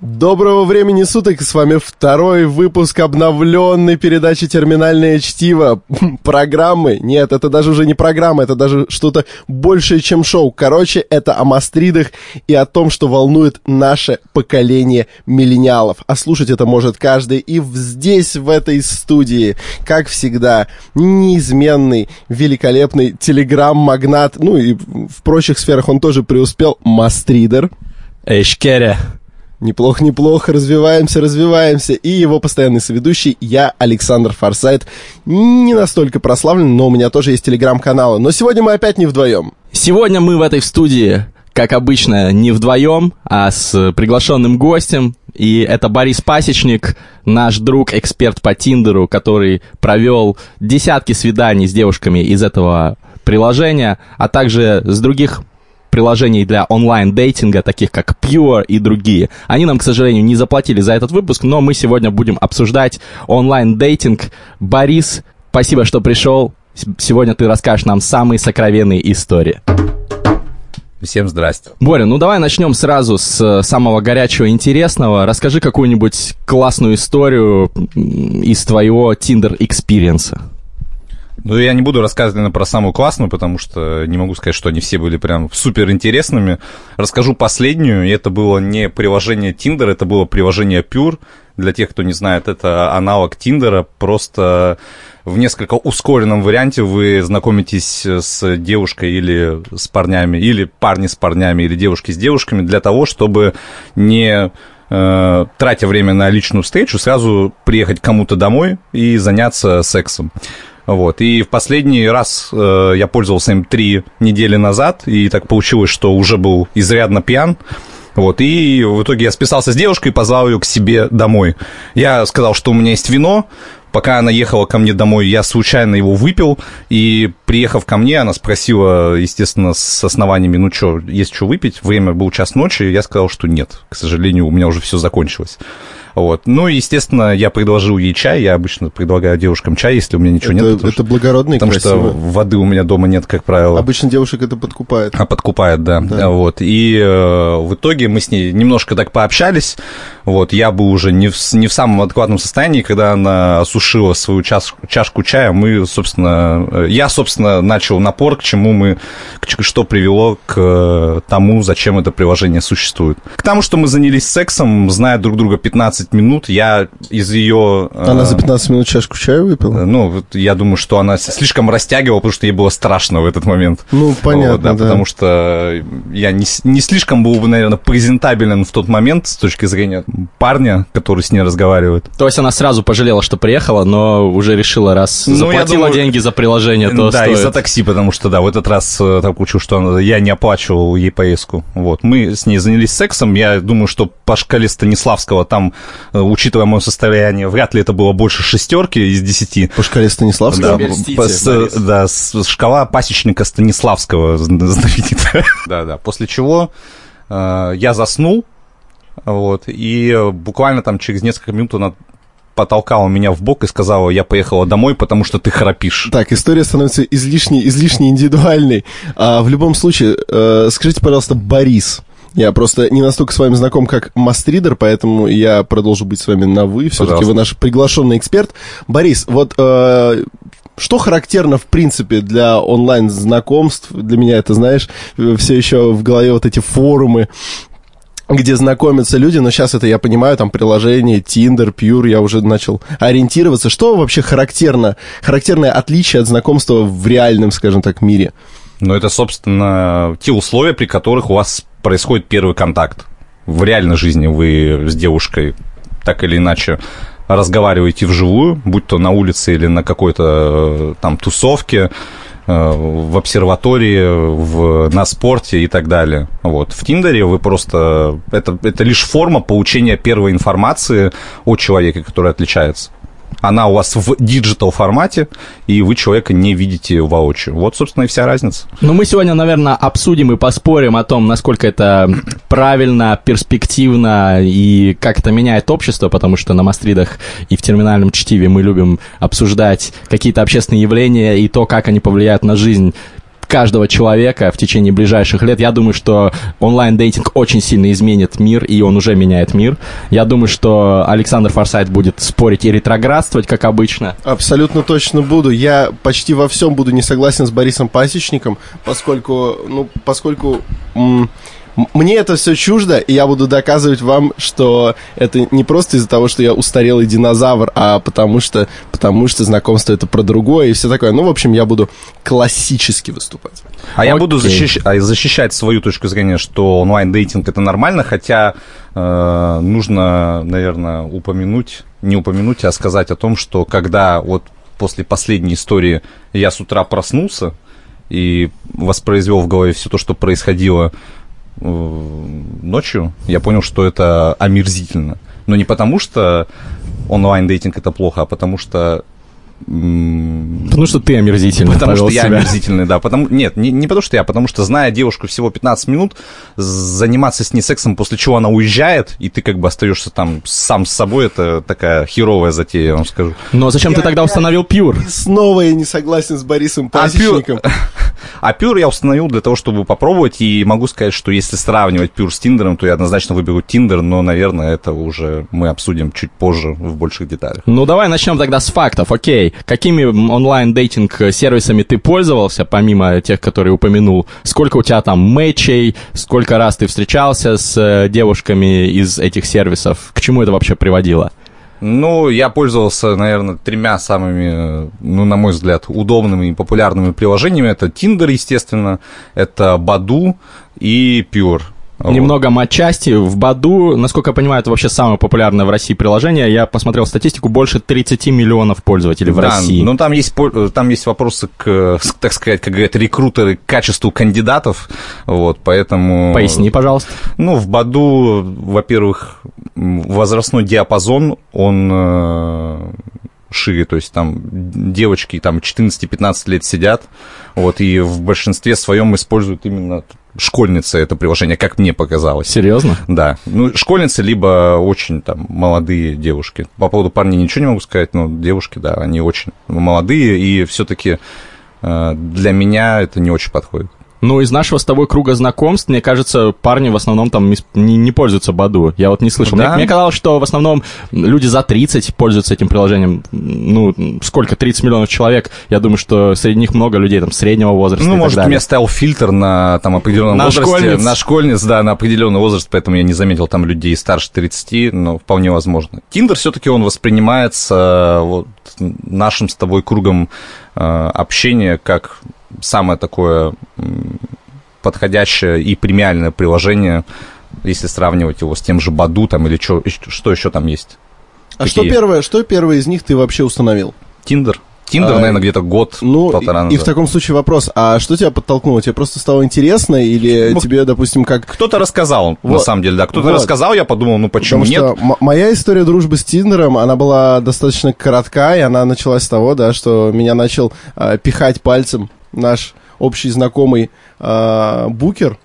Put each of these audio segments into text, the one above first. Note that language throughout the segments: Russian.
Доброго времени суток, с вами второй выпуск обновленной передачи «Терминальное чтиво». Программы? Нет, это даже уже не программа, это даже что-то большее, чем шоу. Короче, это о мастридах и о том, что волнует наше поколение миллениалов. А слушать это может каждый. И здесь, в этой студии, как всегда, неизменный, великолепный телеграм-магнат, ну и в прочих сферах он тоже преуспел, мастридер. Эшкере. Неплохо, неплохо, развиваемся, развиваемся. И его постоянный соведущий, я, Александр Форсайт. Не настолько прославлен, но у меня тоже есть телеграм-каналы. Но сегодня мы опять не вдвоем. Сегодня мы в этой студии, как обычно, не вдвоем, а с приглашенным гостем. И это Борис Пасечник, наш друг, эксперт по Тиндеру, который провел десятки свиданий с девушками из этого приложения, а также с других приложений для онлайн-дейтинга, таких как Pure и другие. Они нам, к сожалению, не заплатили за этот выпуск, но мы сегодня будем обсуждать онлайн-дейтинг. Борис, спасибо, что пришел. Сегодня ты расскажешь нам самые сокровенные истории. Всем здрасте. Боря, ну давай начнем сразу с самого горячего и интересного. Расскажи какую-нибудь классную историю из твоего Tinder experience а. Ну, я не буду рассказывать, наверное, про самую классную, потому что не могу сказать, что они все были прям супер интересными. Расскажу последнюю, и это было не приложение Tinder, это было приложение Pure. Для тех, кто не знает, это аналог Тиндера, просто в несколько ускоренном варианте вы знакомитесь с девушкой или с парнями, или парни с парнями, или девушки с девушками для того, чтобы не э, тратя время на личную встречу, сразу приехать кому-то домой и заняться сексом. Вот. И в последний раз э, я пользовался им три недели назад, и так получилось, что уже был изрядно пьян. Вот, и в итоге я списался с девушкой и позвал ее к себе домой. Я сказал, что у меня есть вино, Пока она ехала ко мне домой, я случайно его выпил, и приехав ко мне, она спросила, естественно, с основаниями, ну что, есть что выпить? Время был час ночи, я сказал, что нет. К сожалению, у меня уже все закончилось. Вот. Ну, естественно, я предложил ей чай. Я обычно предлагаю девушкам чай, если у меня ничего это, нет. Потому, это благородно и Потому красиво. что воды у меня дома нет, как правило. Обычно девушек это подкупает. А подкупает, да. Да. Вот. И э, в итоге мы с ней немножко так пообщались. Вот. Я был уже не в, не в самом адекватном состоянии, когда она осушила свою чаш- чашку чая. Мы, собственно, э, я, собственно, начал напор, к чему мы, к что привело к э, тому, зачем это приложение существует. К тому, что мы занялись сексом, зная друг друга 15 минут, я из ее... э, Она за 15 минут чашку чая выпила? ну, вот я думаю, что она слишком растягивала, потому что ей было страшно в этот момент. Ну, понятно, Вот, да, да. Потому что я не, не слишком был бы, наверное, презентабелен в тот момент с точки зрения парня, который с ней разговаривает. То есть она сразу пожалела, что приехала, но уже решила, раз Ну, заплатила думаю, деньги за приложение, то да, стоит. из-за такси, потому что, да, в этот раз э, так получилось, что она- я не оплачивал ей поездку. Вот. Мы с ней занялись сексом. Я думаю, что по шкале Станиславского там, э, учитывая мое состояние, вряд ли это было больше шестерки из десяти. По шкале Станиславского? Да, по- с- да, с- шкала пасечника Станиславского зн- знаменитая. Да, да. После чего э, я заснул, вот, и э, буквально там через несколько минут она потолкала меня в бок и сказала, я поехала домой, потому что ты храпишь. Так, история становится излишне, излишне индивидуальной. А, в любом случае, э, скажите, пожалуйста, Борис. Я просто не настолько с вами знаком, как мастридер, поэтому я продолжу быть с вами на «вы». Все-таки вы наш приглашенный эксперт. Борис, вот э, что характерно, в принципе, для онлайн-знакомств? Для меня это, знаешь, все еще в голове вот эти форумы, где знакомятся люди, но сейчас это я понимаю, там приложение Tinder, Pure, я уже начал ориентироваться. Что вообще характерно, характерное отличие от знакомства в реальном, скажем так, мире? Но это, собственно, те условия, при которых у вас происходит первый контакт. В реальной жизни вы с девушкой так или иначе разговариваете вживую, будь то на улице или на какой-то э, там тусовке, э, в обсерватории, в, на спорте и так далее. Вот. В Тиндере вы просто... Это, это лишь форма получения первой информации о человеке, которая отличается. Она у вас в digital формате, и вы человека не видите воочию. Вот, собственно, и вся разница. Ну, мы сегодня, наверное, обсудим и поспорим о том, насколько это правильно, перспективно и как это меняет общество, потому что на Мастридах и в терминальном чтиве мы любим обсуждать какие-то общественные явления и то, как они повлияют на жизнь каждого человека в течение ближайших лет. Я думаю, что онлайн-дейтинг очень сильно изменит мир, и он уже меняет мир. Я думаю, что Александр Форсайт будет спорить и ретроградствовать, как обычно. Абсолютно точно буду. Я почти во всем буду не согласен с Борисом Пасечником, поскольку, ну, поскольку м- мне это все чуждо, и я буду доказывать вам, что это не просто из-за того, что я устарелый динозавр, а потому что, потому что знакомство это про другое и все такое. Ну, в общем, я буду классически выступать. А я буду защищ... а, защищать свою точку зрения, что онлайн-дейтинг это нормально, хотя э, нужно, наверное, упомянуть, не упомянуть, а сказать о том, что когда вот после последней истории я с утра проснулся и воспроизвел в голове все то, что происходило ночью, я понял, что это омерзительно. Но не потому, что онлайн-дейтинг это плохо, а потому что Потому что ты омерзительный. Потому что я себя. омерзительный, да. Потому, нет, не, не потому что я, потому что, зная девушку всего 15 минут, заниматься с ней сексом, после чего она уезжает, и ты как бы остаешься там сам с собой, это такая херовая затея, я вам скажу. Но зачем я, ты тогда установил Пьюр? Снова я не согласен с Борисом Пасечником. А Пьюр я установил для того, чтобы попробовать, и могу сказать, что если сравнивать Пьюр с Тиндером, то я однозначно выберу Тиндер, но, наверное, это уже мы обсудим чуть позже в больших деталях. Ну, давай начнем тогда с фактов, окей какими онлайн-дейтинг-сервисами ты пользовался, помимо тех, которые упомянул? Сколько у тебя там мэчей? Сколько раз ты встречался с э, девушками из этих сервисов? К чему это вообще приводило? Ну, я пользовался, наверное, тремя самыми, ну, на мой взгляд, удобными и популярными приложениями. Это Tinder, естественно, это Badu и Pure. Немного матчасти. В Баду, насколько я понимаю, это вообще самое популярное в России приложение. Я посмотрел статистику, больше 30 миллионов пользователей в да, России. Ну, там есть, там есть вопросы к, так сказать, как говорят рекрутеры, к качеству кандидатов. Вот, поэтому... Поясни, пожалуйста. Ну, в Баду, во-первых, возрастной диапазон, он э, шире, то есть там девочки там 14-15 лет сидят, вот, и в большинстве своем используют именно школьницы это приложение, как мне показалось. Серьезно? Да. Ну, школьницы, либо очень там молодые девушки. По поводу парней ничего не могу сказать, но девушки, да, они очень молодые, и все-таки э, для меня это не очень подходит. Ну, из нашего с тобой круга знакомств, мне кажется, парни в основном там не, не пользуются Баду. Я вот не слышал. Да? Мне, мне казалось, что в основном люди за 30 пользуются этим приложением. Ну, сколько? 30 миллионов человек. Я думаю, что среди них много людей там среднего возраста. Ну, может, у меня стоял фильтр на там определенном на возрасте. Школьниц. На школьниц, да, на определенный возраст, поэтому я не заметил там людей старше 30, но вполне возможно. Тиндер все-таки он воспринимается вот нашим с тобой кругом э, общения как самое такое подходящее и премиальное приложение, если сравнивать его с тем же Баду там или что, что еще там есть. А Какие? что первое, что первое из них ты вообще установил? Тиндер. Тиндер, а, наверное, где-то год, ну, полтора назад. И в таком случае вопрос, а что тебя подтолкнуло? Тебе просто стало интересно или ну, тебе, допустим, как... Кто-то рассказал, вот. на самом деле, да. Кто-то вот. рассказал, я подумал, ну почему Потому нет? Что моя история дружбы с Тиндером, она была достаточно коротка, и она началась с того, да, что меня начал э, пихать пальцем наш общий знакомый э, Букер,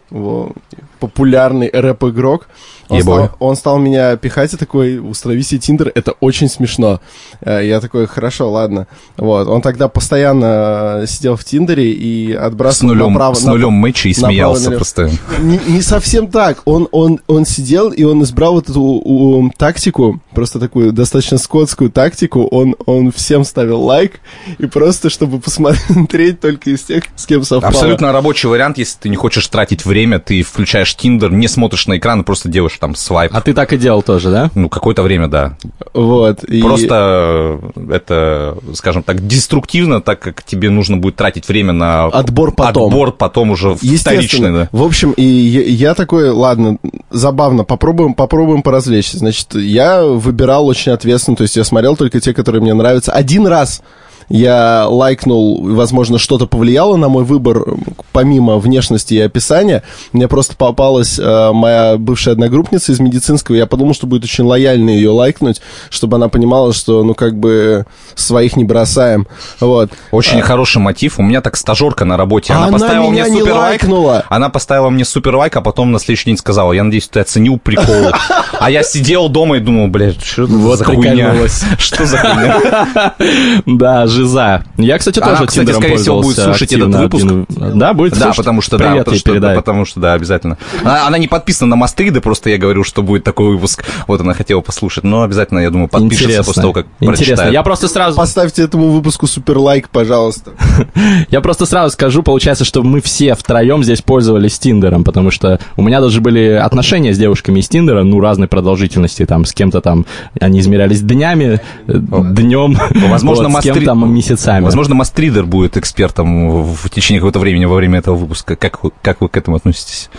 популярный рэп-игрок, он стал, он стал меня пихать и такой, установи себе Тиндер, это очень смешно. Э, я такой, хорошо, ладно. Вот. Он тогда постоянно э, сидел в Тиндере и отбрасывал с нулем, направо... С нулем мэча и смеялся постоянно. Не, не совсем так. Он, он, он сидел, и он избрал вот эту у, у, тактику, просто такую достаточно скотскую тактику. Он, он всем ставил лайк, и просто, чтобы посмотреть только из тех, с кем совпало. Абсолютно рабочий вариант, если ты не хочешь тратить время, ты включаешь Тиндер, не смотришь на экран, просто делаешь там свайп. А ты так и делал тоже, да? Ну, какое-то время, да. Вот. И... Просто это, скажем так, деструктивно, так как тебе нужно будет тратить время на... Отбор потом. Отбор потом уже вторичный, да. В общем, и я, я такой, ладно, забавно, попробуем, попробуем поразвлечься. Значит, я выбирал очень ответственно, то есть я смотрел только те, которые мне нравятся. Один раз я лайкнул, возможно, что-то повлияло на мой выбор, помимо внешности и описания. Мне просто попалась э, моя бывшая одногруппница из медицинского, я подумал, что будет очень лояльно ее лайкнуть, чтобы она понимала, что, ну, как бы, своих не бросаем. Вот. Очень а, хороший мотив. У меня так стажерка на работе, она, она поставила мне супер лайк. Она поставила мне супер лайк, а потом на следующий день сказала, я надеюсь, ты оценил прикол. А я сидел дома и думал, блядь, что за хуйня? Что за хуйня? Да, Жиза. Я, кстати, Она, тоже кстати, Тиндером скорее всего, будет слушать этот выпуск. один- Да, будет Да, слушать? потому что, да, Привет потому ей что, передай. потому что, да, обязательно. Она, она не подписана на Мастриды, просто я говорю, что будет такой выпуск. Вот она хотела послушать, но обязательно, я думаю, подпишется Интересно. после того, как Интересно. прочитает. Я просто сразу Поставьте этому выпуску супер лайк, пожалуйста. Я просто сразу скажу, получается, что мы все втроем здесь пользовались Тиндером, потому что у меня даже были отношения с девушками из Тиндера, ну, разной продолжительности, там, с кем-то там, они измерялись днями, э, днем, Возможно, вот, Мастри- кем-то месяцами. Возможно, Мастридер будет экспертом в, течение какого-то времени во время этого выпуска. Как вы, как вы к этому относитесь?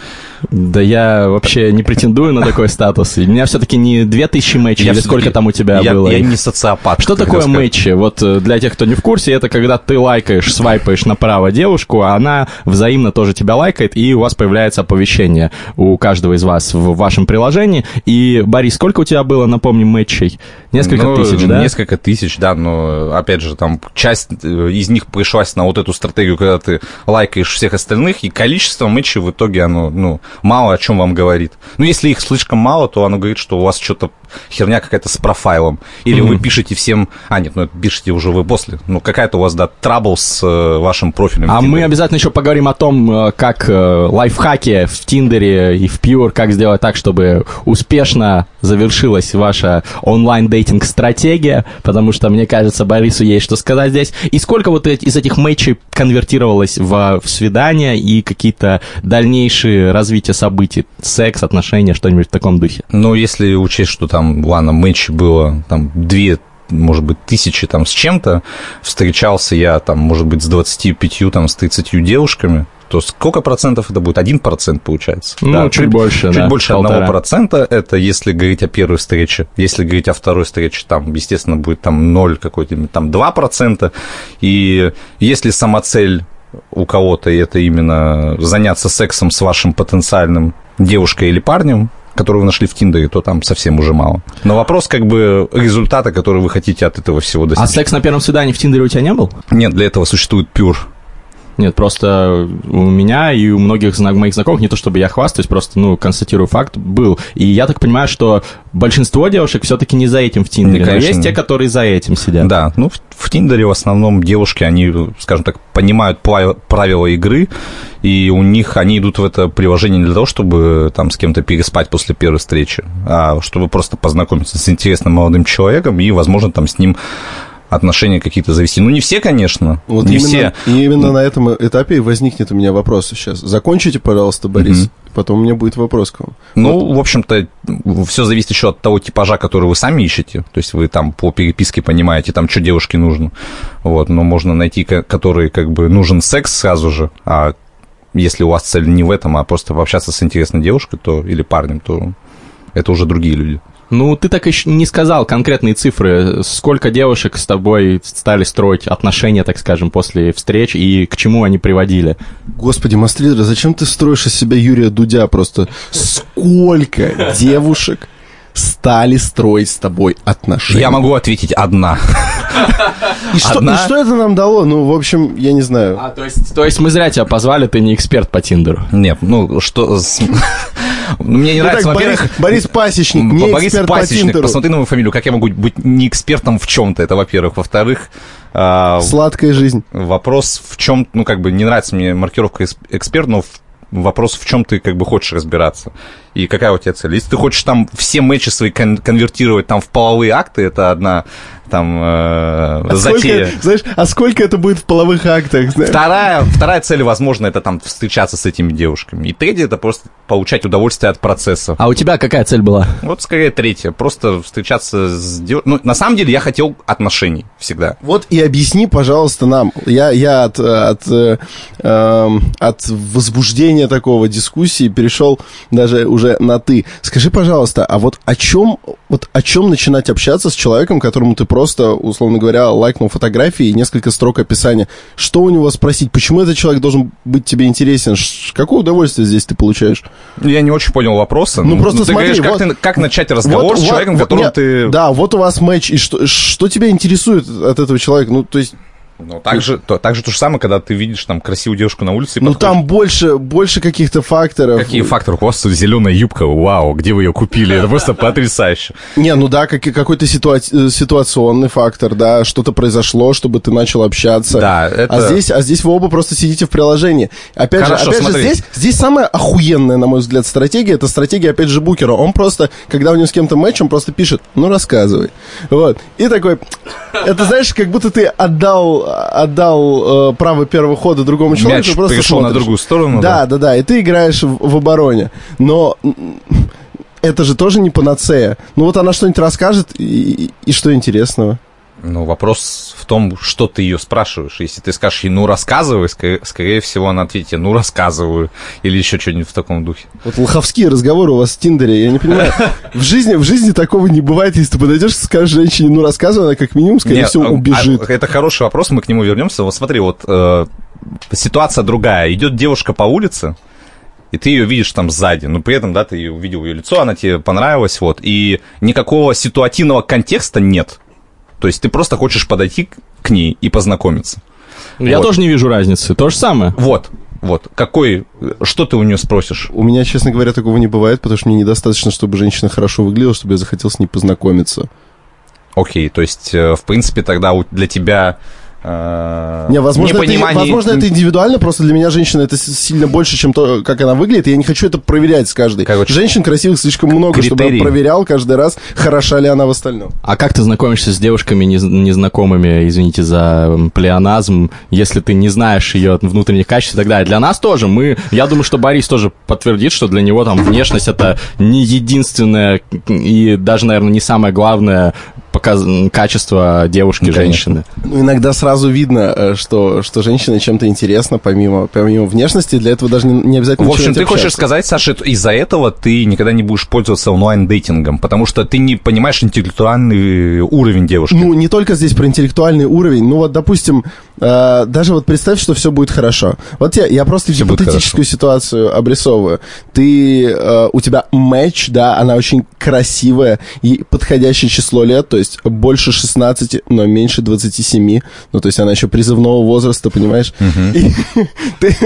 Да я вообще не претендую на такой статус. У меня все-таки не 2000 матчей, или сколько там у тебя было. Я не социопат. Что такое мэтчи? Вот э, для тех, кто не в курсе, это когда ты лайкаешь, свайпаешь направо девушку, а она взаимно тоже тебя лайкает, и у вас появляется оповещение у каждого из вас в вашем приложении. И, Борис, сколько у тебя было, напомни, мэтчей? Несколько Ну, тысяч, да? Несколько тысяч, да, но, опять же, там часть э, из них пришлась на вот эту стратегию, когда ты лайкаешь всех остальных, и количество матчей в итоге, оно, ну, мало о чем вам говорит. Ну, если их слишком мало, то оно говорит, что у вас что-то херня какая-то с профайлом. Или вы пишете всем... А, нет, ну, это пишете уже вы после. Ну, какая-то у вас, да, трабл с э, вашим профилем. А мы обязательно еще поговорим о том, э, как э, лайфхаки в Тиндере и в Pure, как сделать так, чтобы успешно завершилась ваша онлайн-дейтинг-стратегия, потому что, мне кажется, Борису есть что сказать здесь. И сколько вот из этих матчей конвертировалось в, в свидания и какие-то дальнейшие развития событий, секс, отношения, что-нибудь в таком духе? Ну, если учесть, что там, ладно, матчей было там две может быть, тысячи там с чем-то, встречался я там, может быть, с 25, там, с 30 девушками, то сколько процентов это будет? Один процент получается. Ну, чуть больше, Чуть да, больше одного процента, это если говорить о первой встрече. Если говорить о второй встрече, там, естественно, будет там 0 какой-то, там 2 процента. И если сама цель у кого-то это именно заняться сексом с вашим потенциальным девушкой или парнем, которого вы нашли в Тиндере, то там совсем уже мало. Но вопрос как бы результата, который вы хотите от этого всего А достичь. секс на первом свидании в Тиндере у тебя не был? Нет, для этого существует Pure. Нет, просто у меня и у многих моих знакомых, не то чтобы я хвастаюсь, просто, ну, констатирую факт, был. И я так понимаю, что большинство девушек все-таки не за этим в Тиндере, Не, но есть те, которые за этим сидят. Да, ну в, в Тиндере в основном девушки, они, скажем так, понимают правила игры, и у них они идут в это приложение не для того, чтобы там с кем-то переспать после первой встречи, а чтобы просто познакомиться с интересным молодым человеком и, возможно, там с ним отношения какие-то завести. Ну, не все, конечно, Вот не именно, все. И именно на этом этапе и возникнет у меня вопрос сейчас. Закончите, пожалуйста, Борис. Мгм. Потом у меня будет вопрос к вам. Ну, в общем-то, все зависит еще от того типажа, который вы сами ищете. То есть вы там по переписке понимаете, там, что девушке нужно. Вот, но можно найти, ко- который как бы нужен секс сразу же, а если у вас цель не в этом, а просто пообщаться с интересной девушкой, то или парнем, то это уже другие люди. Ну, ты так еще не сказал конкретные цифры. Сколько девушек с тобой стали строить отношения, так скажем, после встреч, и к чему они приводили? Господи, Мастридер, зачем ты строишь из себя Юрия Дудя просто? Сколько девушек стали строить с тобой отношения? Я могу ответить одна. И что, одна- и что это нам дало? Ну, в общем, я не знаю. А, то есть, то есть мы зря тебя позвали, ты не эксперт по Тиндеру. Нет, ну что... Ну, Мне не Итак, нравится, во-первых... Борис Пасечник, не Борис Пасечник, посмотри на мою фамилию, как я могу быть не экспертом в чем-то, это во-первых. Во-вторых, а, Сладкая жизнь. вопрос в чем, ну, как бы, не нравится мне маркировка эксперт, но в- вопрос, в чем ты, как бы, хочешь разбираться. И какая у тебя цель? Если ты хочешь там все матчи свои кон- конвертировать там в половые акты, это одна там э, А затея. сколько, знаешь, а сколько это будет в половых актах? знаешь? Вторая, вторая цель, возможно, это там встречаться с этими девушками. И третья, это просто получать удовольствие от процесса. А у тебя какая цель была? Вот скорее третья, просто встречаться с девушкой. Ну, на самом деле, я хотел отношений всегда. Вот и объясни, пожалуйста, нам. Я, я от, от, э, эм, от возбуждения такого дискуссии перешел даже уже на ты. Скажи, пожалуйста, а вот о чем, вот о чем начинать общаться с человеком, которому ты просто, условно говоря, лайкнул фотографии и несколько строк описания? Что у него спросить? Почему этот человек должен быть тебе интересен? Какое удовольствие здесь ты получаешь? Я не очень понял вопроса. Ну, просто ты смотри, говоришь, как, вот- ты- как начать разговор Вот- с человеком, вот- которым нет, ты... Да, вот у вас матч, и что, что тебя интересует от этого человека? Ну, то есть, Ну, так же, то, так же то же самое, когда ты видишь там красивую девушку на улице. Ну подходишь. там больше, больше каких-то факторов. Какие факторы? У вас тут зеленая юбка, вау, где вы ее купили? Это просто потрясающе. Не, ну да, как, какой-то ситуа- э, ситуационный фактор, да, что-то произошло, чтобы ты начал общаться. Да, это- А здесь, а здесь вы оба просто сидите в приложении. Опять Хорошо, же, опять смотри. же, здесь, здесь самая охуенная, на мой взгляд, стратегия, это стратегия, опять же, Букера. Он просто, когда у него с кем-то матч, он просто пишет, ну, рассказывай. Вот. И такой, это, знаешь, как будто ты отдал, отдал э, право первого хода другому человеку. Мяч и просто перешел на смотришь. другую сторону, Да, да? да, да, и ты играешь в, в обороне. Но это же тоже не панацея. Ну вот она что-нибудь расскажет, и, и- и что интересного? Ну, вопрос в том, что ты ее спрашиваешь. Если ты скажешь ей, ну, рассказывай, скорее, скорее всего, она ответит ну, рассказываю. Или еще что-нибудь в таком духе. Вот лоховские разговоры у вас в Тиндере, я не понимаю. В жизни, в жизни такого не бывает, если ты подойдешь и скажешь женщине, ну рассказывай, она как минимум, скорее Нет, всего, а- убежит. а, это хороший вопрос, мы к нему вернемся. Вот смотри, вот э, ситуация другая. Идет девушка по улице, и ты ее видишь там сзади, но при этом, да, ты увидел ее лицо, она тебе понравилась, вот, и никакого ситуативного контекста нет. То есть ты просто хочешь подойти к- ней и познакомиться. Я Вот. тоже не вижу разницы. То же самое. Вот, вот. Какой, что ты у нее спросишь? У меня, честно говоря, такого не бывает, потому что мне недостаточно, чтобы женщина хорошо выглядела, чтобы я захотел с ней познакомиться. Окей, то есть, э, в принципе, тогда для тебя Не, возможно, непонимание- это, возможно, это индивидуально, просто для меня женщина это сильно больше, чем то, как она выглядит. и Я не хочу это проверять с каждой. Короче, Женщин красивых слишком много, чтобы критерии. я проверял каждый раз, хороша ли она в остальном. А как ты знакомишься с девушками нез- незнакомыми, извините за плеоназм, если ты не знаешь ее внутренних качеств и так далее? Для нас тоже. Мы, я думаю, что Борис тоже подтвердит, что для него там внешность это не единственное и даже, наверное, не самое главное показ... качество девушки, Ну, женщины. Ну, иногда сразу видно, э, что, что женщина чем-то интересна, помимо, помимо внешности. Для этого даже не, не обязательно В общем, ты хочешь сказать, Саша, что из-за этого ты никогда не будешь пользоваться онлайн-дейтингом, потому что ты не понимаешь интеллектуальный уровень девушки. Ну, не только здесь про интеллектуальный уровень. Ну, вот, допустим, э, даже вот представь, что все будет хорошо. Вот я, я просто будет гипотетическую ситуацию обрисовываю. Ты, э, у тебя матч, да, она очень красивая и подходящее число лет, то есть больше 16, но меньше 27. Ну, то есть она еще призывного возраста, понимаешь? И ты,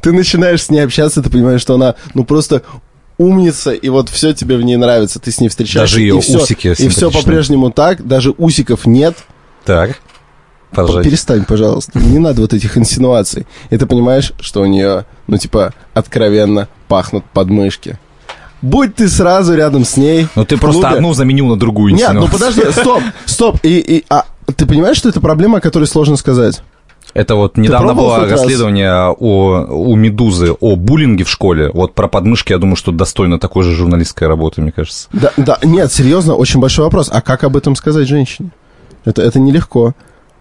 ты начинаешь с ней общаться, ты понимаешь, что она, ну, просто умница, и вот все тебе в ней нравится, ты с ней встречаешься. Даже её и усики И все по-прежнему так, даже усиков нет, Так, продолжай. Перестань, пожалуйста. Не надо вот этих инсинуаций. И ты понимаешь, что у нее, ну, типа, откровенно пахнут подмышки. Будь ты сразу рядом с ней. Ну ты просто клубе. одну заменил на другую Нет, ну инсинуацию. подожди, стоп, стоп. И, и, а, ты понимаешь, что это проблема, о которой сложно сказать? Это вот недавно было хоть раз? расследование о, у «Медузы» о буллинге в школе. Вот про подмышки, я думаю, что достойно такой же журналистской работы, мне кажется. Да, да, нет, серьезно, очень большой вопрос. А как об этом сказать женщине? Это, это нелегко.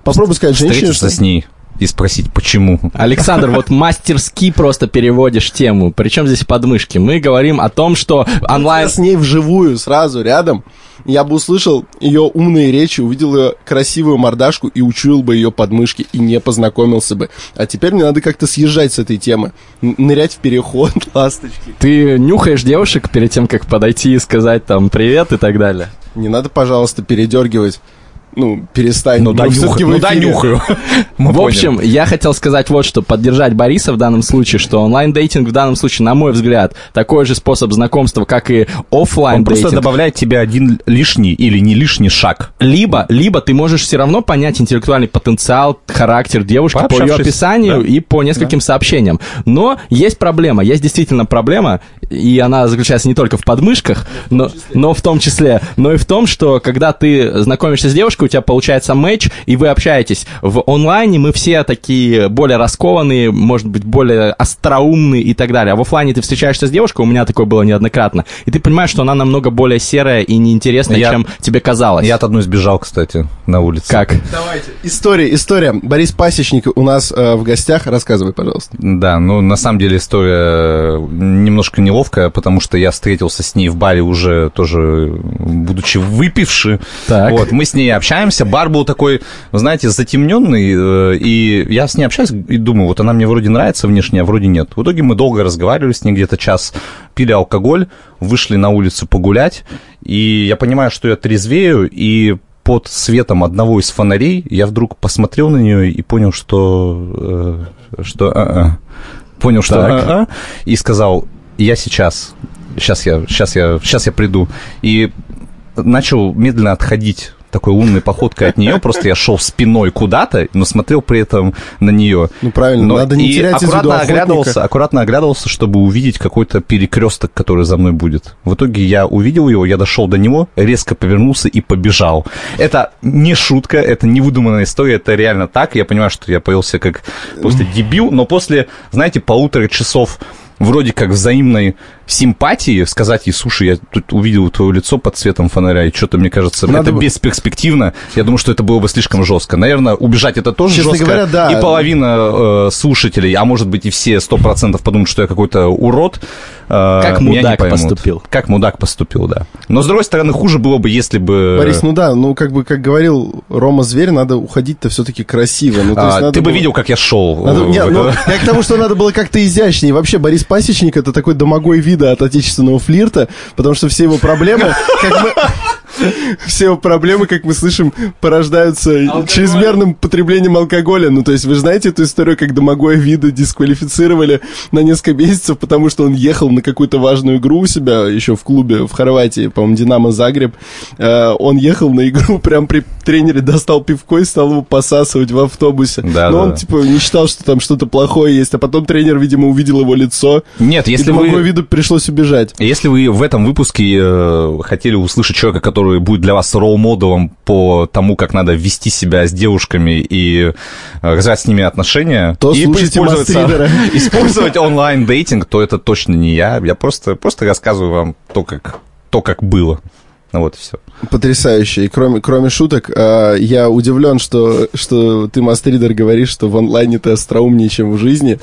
Попробуй сказать женщине, что... с ней и спросить, почему. Александр, вот мастерски просто переводишь тему. Причем здесь подмышки? Мы говорим о том, что онлайн... Я с ней вживую, сразу, рядом, я бы услышал ее умные речи, увидел ее красивую мордашку и учуял бы ее подмышки и не познакомился бы. А теперь мне надо как-то съезжать с этой темы. Нырять в переход, ласточки. Ты нюхаешь девушек перед тем, как подойти и сказать там привет и так далее. Не надо, пожалуйста, передергивать. Ну, перестань. Ну да, нюхаю. Ну да, нюхаю. В общем, я хотел сказать вот что, поддержать Бориса в данном случае, что онлайн-дейтинг в данном случае, на мой взгляд, такой же способ знакомства, как и он просто офлайн-дейтинг. добавляет тебе один лишний или не лишний шаг. Либо, либо ты можешь все равно понять интеллектуальный потенциал, характер девушки по ее описанию да. и по нескольким сообщениям. Но есть проблема, есть действительно проблема, и она заключается не только в подмышках, но, но в том числе, но и в том, что когда ты знакомишься с девушкой, у тебя получается матч, и вы общаетесь в онлайне, мы все такие более раскованные, может быть, более остроумные и так далее. А в офлайне ты встречаешься с девушкой, у меня такое было неоднократно, и ты понимаешь, что она намного более серая и неинтересная, Я- чем тебе казалось. Я от одной сбежал, кстати, на улице. Как? Давайте. История, история. Борис Пасечник у нас э, в гостях. Рассказывай, пожалуйста. Да, ну на самом деле история немножко неловкая, потому что я встретился с ней в баре уже тоже, будучи выпивши. Так. Вот, мы с ней общаемся, бар был такой, знаете, затемненный, э, и я с ней общаюсь и думаю, вот она мне вроде нравится внешне, а вроде нет. В итоге мы долго разговаривали с ней, где-то час пили алкоголь, вышли на улицу погулять, и я понимаю, что я трезвею, и под светом одного из фонарей я вдруг посмотрел на нее и понял, что... Э, что... А-а. Понял, что... А-а, и сказал, я сейчас... Сейчас я, сейчас я, сейчас я приду. И начал медленно отходить такой умной походкой от нее, просто я шел спиной куда-то, но смотрел при этом на нее. Ну правильно, но надо не и терять аккуратно из виду оглядывался, аккуратно оглядывался, чтобы увидеть какой-то перекресток, который за мной будет. В итоге я увидел его, я дошел до него, резко повернулся и побежал. Это не шутка, это не выдуманная история, это реально так. Я понимаю, что я появился как просто дебил, но после, знаете, полутора часов вроде как взаимной симпатии сказать ей, слушай, я тут увидел твое лицо под цветом фонаря, и что-то, мне кажется, Надо это бы... бесперспективно. Я думаю, что это было бы слишком жестко. Наверное, убежать это тоже Честно жестко. Говоря, да. И половина э, слушателей, а может быть и все сто процентов подумают, что я какой-то урод. Э, как мудак поступил. Как мудак поступил, да. Но, с другой стороны, хуже было бы, если бы... Борис, ну да, ну как бы, как говорил Рома Зверь, надо уходить-то все-таки красиво. Ну, а, ты бы было... видел, как я шел. Надо... Нет, ну, я к тому, что надо было как-то изящнее. Вообще, Борис Пасечник — это такой домогой вида от отечественного флирта, потому что все его проблемы, как мы... Все проблемы, как мы слышим, порождаются Алкоголь. чрезмерным потреблением алкоголя. Ну, то есть, вы знаете эту историю, как Домогоя Вида дисквалифицировали на несколько месяцев, потому что он ехал на какую-то важную игру у себя еще в клубе в Хорватии, по-моему, Динамо Загреб. Э, он ехал на игру, прям при тренере достал пивко и стал его посасывать в автобусе. Да, Но да, он, да. типа, не считал, что там что-то плохое есть. А потом тренер, видимо, увидел его лицо. Нет, если и вы... Виду пришлось убежать. Если вы в этом выпуске э, хотели услышать человека, который который будет для вас ролл-моделом по тому, как надо вести себя с девушками и э, развивать с ними отношения, то и использовать, использовать онлайн-дейтинг, то это точно не я. Я просто, просто рассказываю вам то, как, то, как было. Ну вот и все. Потрясающе. И кроме, кроме шуток, э, я удивлен, что, что ты, Мастридер, говоришь, что в онлайне ты остроумнее, чем в жизни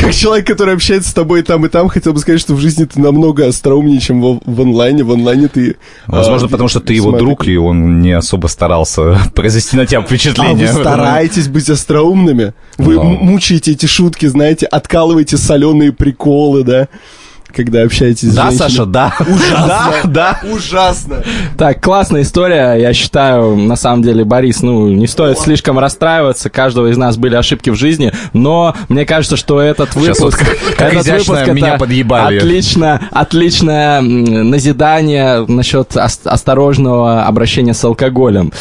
как человек, который общается с тобой там, и там, хотел бы сказать, что в жизни ты намного остроумнее, чем в, в онлайне. В онлайне ты... Возможно, а, потому что ты его друг, и он не особо старался произвести на тебя впечатление. А вы стараетесь быть остроумными. Вы Но... мучаете эти шутки, знаете, откалываете соленые приколы, да? Когда общаетесь с Да, женщиной. Саша, да. Ужасно. Да, да. Ужасно. Так, классная история. Я считаю, на самом деле, Борис, ну, не стоит О. слишком расстраиваться. Каждого из нас были ошибки в жизни, но мне кажется, что этот выпуск... Вот как, как этот выпуск меня подъебали. Отлично, отличное назидание насчет осторожного обращения с алкоголем.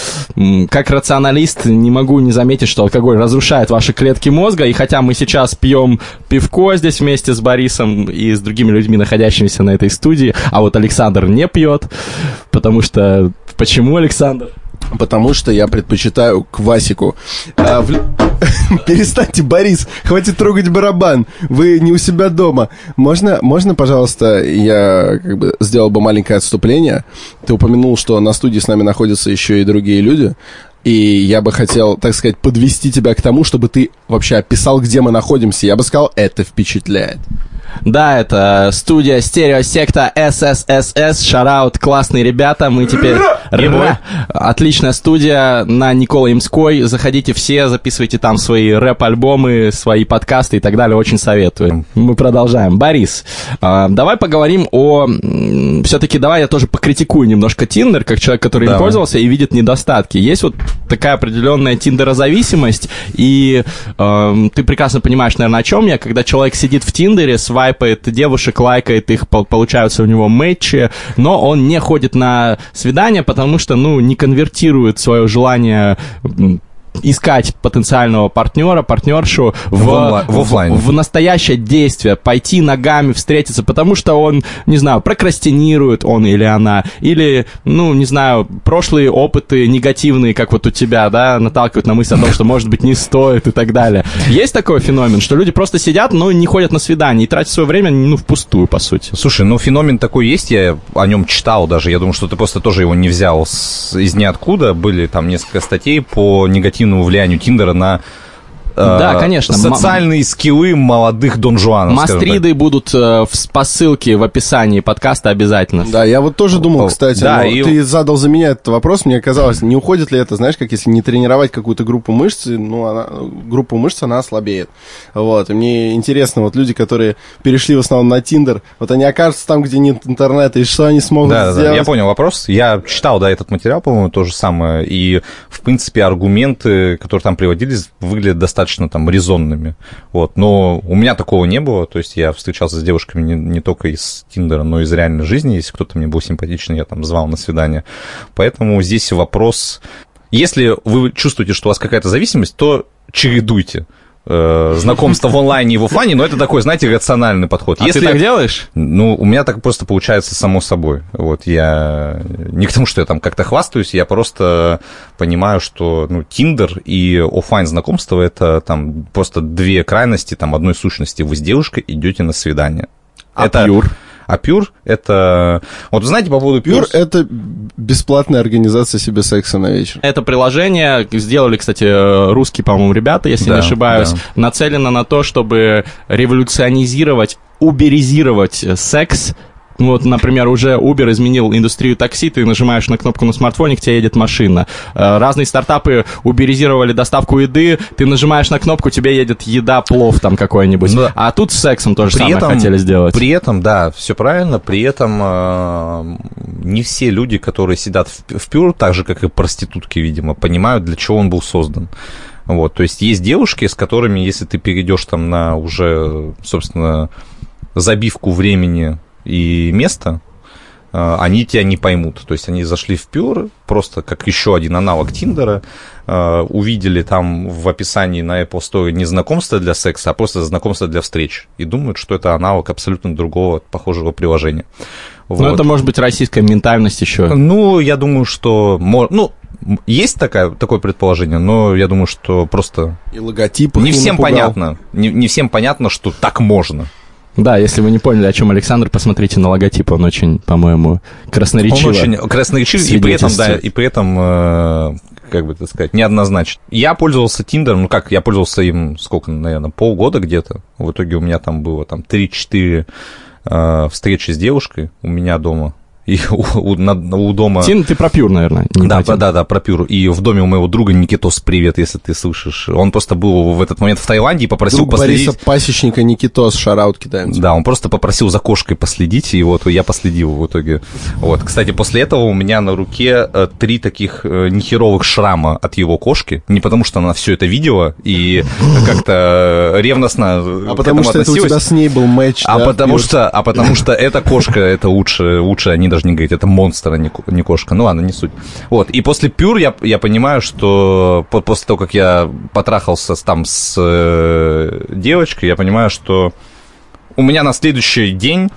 Как рационалист не могу не заметить, что алкоголь разрушает ваши клетки мозга, и хотя мы сейчас пьем пивко здесь вместе с Борисом и с другими людьми, людьми, находящимися на этой студии, а вот Александр не пьет, потому что... Почему, Александр? Потому что я предпочитаю квасику. А, в... Перестаньте, Борис, хватит трогать барабан. Вы не у себя дома. Можно, можно, пожалуйста, я как бы сделал бы маленькое отступление. Ты упомянул, что на студии с нами находятся еще и другие люди. И я бы хотел, так сказать, подвести тебя к тому, чтобы ты вообще описал, где мы находимся. Я бы сказал, это впечатляет. Да, это студия стереосекта SSSS. Шараут, классные ребята. Мы теперь... Отличная студия на Никола Имской. Заходите все, записывайте там свои рэп-альбомы, свои подкасты и так далее. Очень советую. Мы продолжаем. Борис, а, давай поговорим о... Все-таки давай я тоже покритикую немножко Тиндер, как человек, который им пользовался и видит недостатки. Есть вот такая определенная тиндерозависимость, и э, ты прекрасно понимаешь, наверное, о чем я, когда человек сидит в Тиндере, свайпает девушек, лайкает их, получаются у него матчи, но он не ходит на свидания, потому что, ну, не конвертирует свое желание искать потенциального партнера, партнершу в, в, в, офлайн. в, настоящее действие, пойти ногами встретиться, потому что он, не знаю, прокрастинирует он или она, или, ну, не знаю, прошлые опыты негативные, как вот у тебя, да, наталкивают на мысль о том, что, может быть, не стоит и так далее. Есть такой феномен, что люди просто сидят, но не ходят на свидание и тратят свое время, ну, впустую, по сути. Слушай, ну, феномен такой есть, я о нем читал даже, я думаю, что ты просто тоже его не взял с, из ниоткуда, были там несколько статей по негативному негативному влиянию Тиндера на Да, конечно. Социальные скиллы молодых донжуанов. Мастриды будут э, в, по ссылке в описании подкаста обязательно. Да, я вот тоже думал, кстати, Да, но и- ты задал за меня этот вопрос, мне казалось, не уходит ли это, знаешь, как если не тренировать какую-то группу мышц, ну, она, группу мышц, она ослабеет. Вот, и мне интересно, вот люди, которые перешли в основном на Тиндер, вот они окажутся там, где нет интернета, и что они смогут да, сделать? да, я понял вопрос. Я читал, да, этот материал, по-моему, то же самое. И, в принципе, аргументы, которые там приводились, выглядят достаточно там резонными. Вот. Но у меня такого не было. То есть я встречался с девушками не, не только из Тиндера, но и из реальной жизни. Если кто-то мне был симпатичный, я там звал на свидание. Поэтому здесь вопрос... Если вы чувствуете, что у вас какая-то зависимость, то чередуйте э, знакомство в онлайне и в офлайне, но это такой, знаете, рациональный подход. А ты так делаешь? Ну, у меня так просто получается само собой. Вот я не к тому, что я там как-то хвастаюсь, я просто понимаю, что ну, Tinder и оффлайн знакомство это там просто две крайности там одной сущности. Вы с девушкой идете на свидание. А это Pure? А Pure это... Вот знаете, по поводу Пюр Пюр... — это бесплатная организация себе секса на вечер. Это приложение сделали, кстати, русские, по-моему, ребята, если Да, не ошибаюсь, да. нацелено на то, чтобы революционизировать, уберизировать э, секс. Вот, например, уже Uber изменил индустрию такси, ты нажимаешь на кнопку на смартфоне, к тебе едет машина. Э, Разные стартапы уберизировали доставку еды, ты нажимаешь на кнопку, тебе едет еда, плов там какой-нибудь. Ну да. А тут с сексом то же При самое этом, хотели сделать. При этом, да, все правильно, при этом э, не все люди, которые сидят в, в Пюр, так же, как и проститутки, видимо, понимают, для чего он был создан. Вот, то есть есть девушки, с которыми, если ты перейдешь там на уже, собственно, забивку времени и места, э, они тебя не поймут. То есть они зашли в Пюр, просто как еще один аналог Тиндера, э, увидели там в описании на Apple Store не знакомство для секса, а просто знакомство для встреч. И думают, что это аналог абсолютно другого похожего приложения. Ну, Вот. это может быть российская ментальность еще. Ну, я думаю, что... Ну, есть такая, такое предположение, но я думаю, что просто И логотип не всем напугал. понятно. Не, не всем понятно, что так можно. Да, если вы не поняли, о чем Александр, посмотрите на логотип, он очень, по-моему, Он красноречиво. очень красноречивый, и при этом, да, и при этом, э, как бы так сказать, неоднозначно. Я пользовался Тиндером, ну как, я пользовался им, сколько, наверное, полгода где-то. В итоге у меня там было там 3-4 э, встречи с девушкой у меня дома. И у, у- на- у дома... Тин, ты про Пюр, наверное. Да, про да, да, про Пюр. И в доме у моего друга Никитос, привет, если ты слышишь. Он просто был в этот момент в Таиланде и попросил Друг последить. Бориса Пасечника Никитос, шараут кидаем. тебе. Да, он просто попросил за кошкой последить, и вот я последил в итоге. Вот, кстати, после этого у меня на руке э, три таких э, нехеровых шрама от его кошки. Не потому, что она все это видела и как-то ревностно э, А потому что это у тебя с ней был матч, А да, потому что, а потому что эта кошка, это лучше, лучше, они даже не говорят, это монстр, а не, ко- не кошка. Ну ладно, не суть. Вот, и после Пюр я, я понимаю, что по- после того, как я потрахался там с э, девочкой, я понимаю, что у меня на следующий день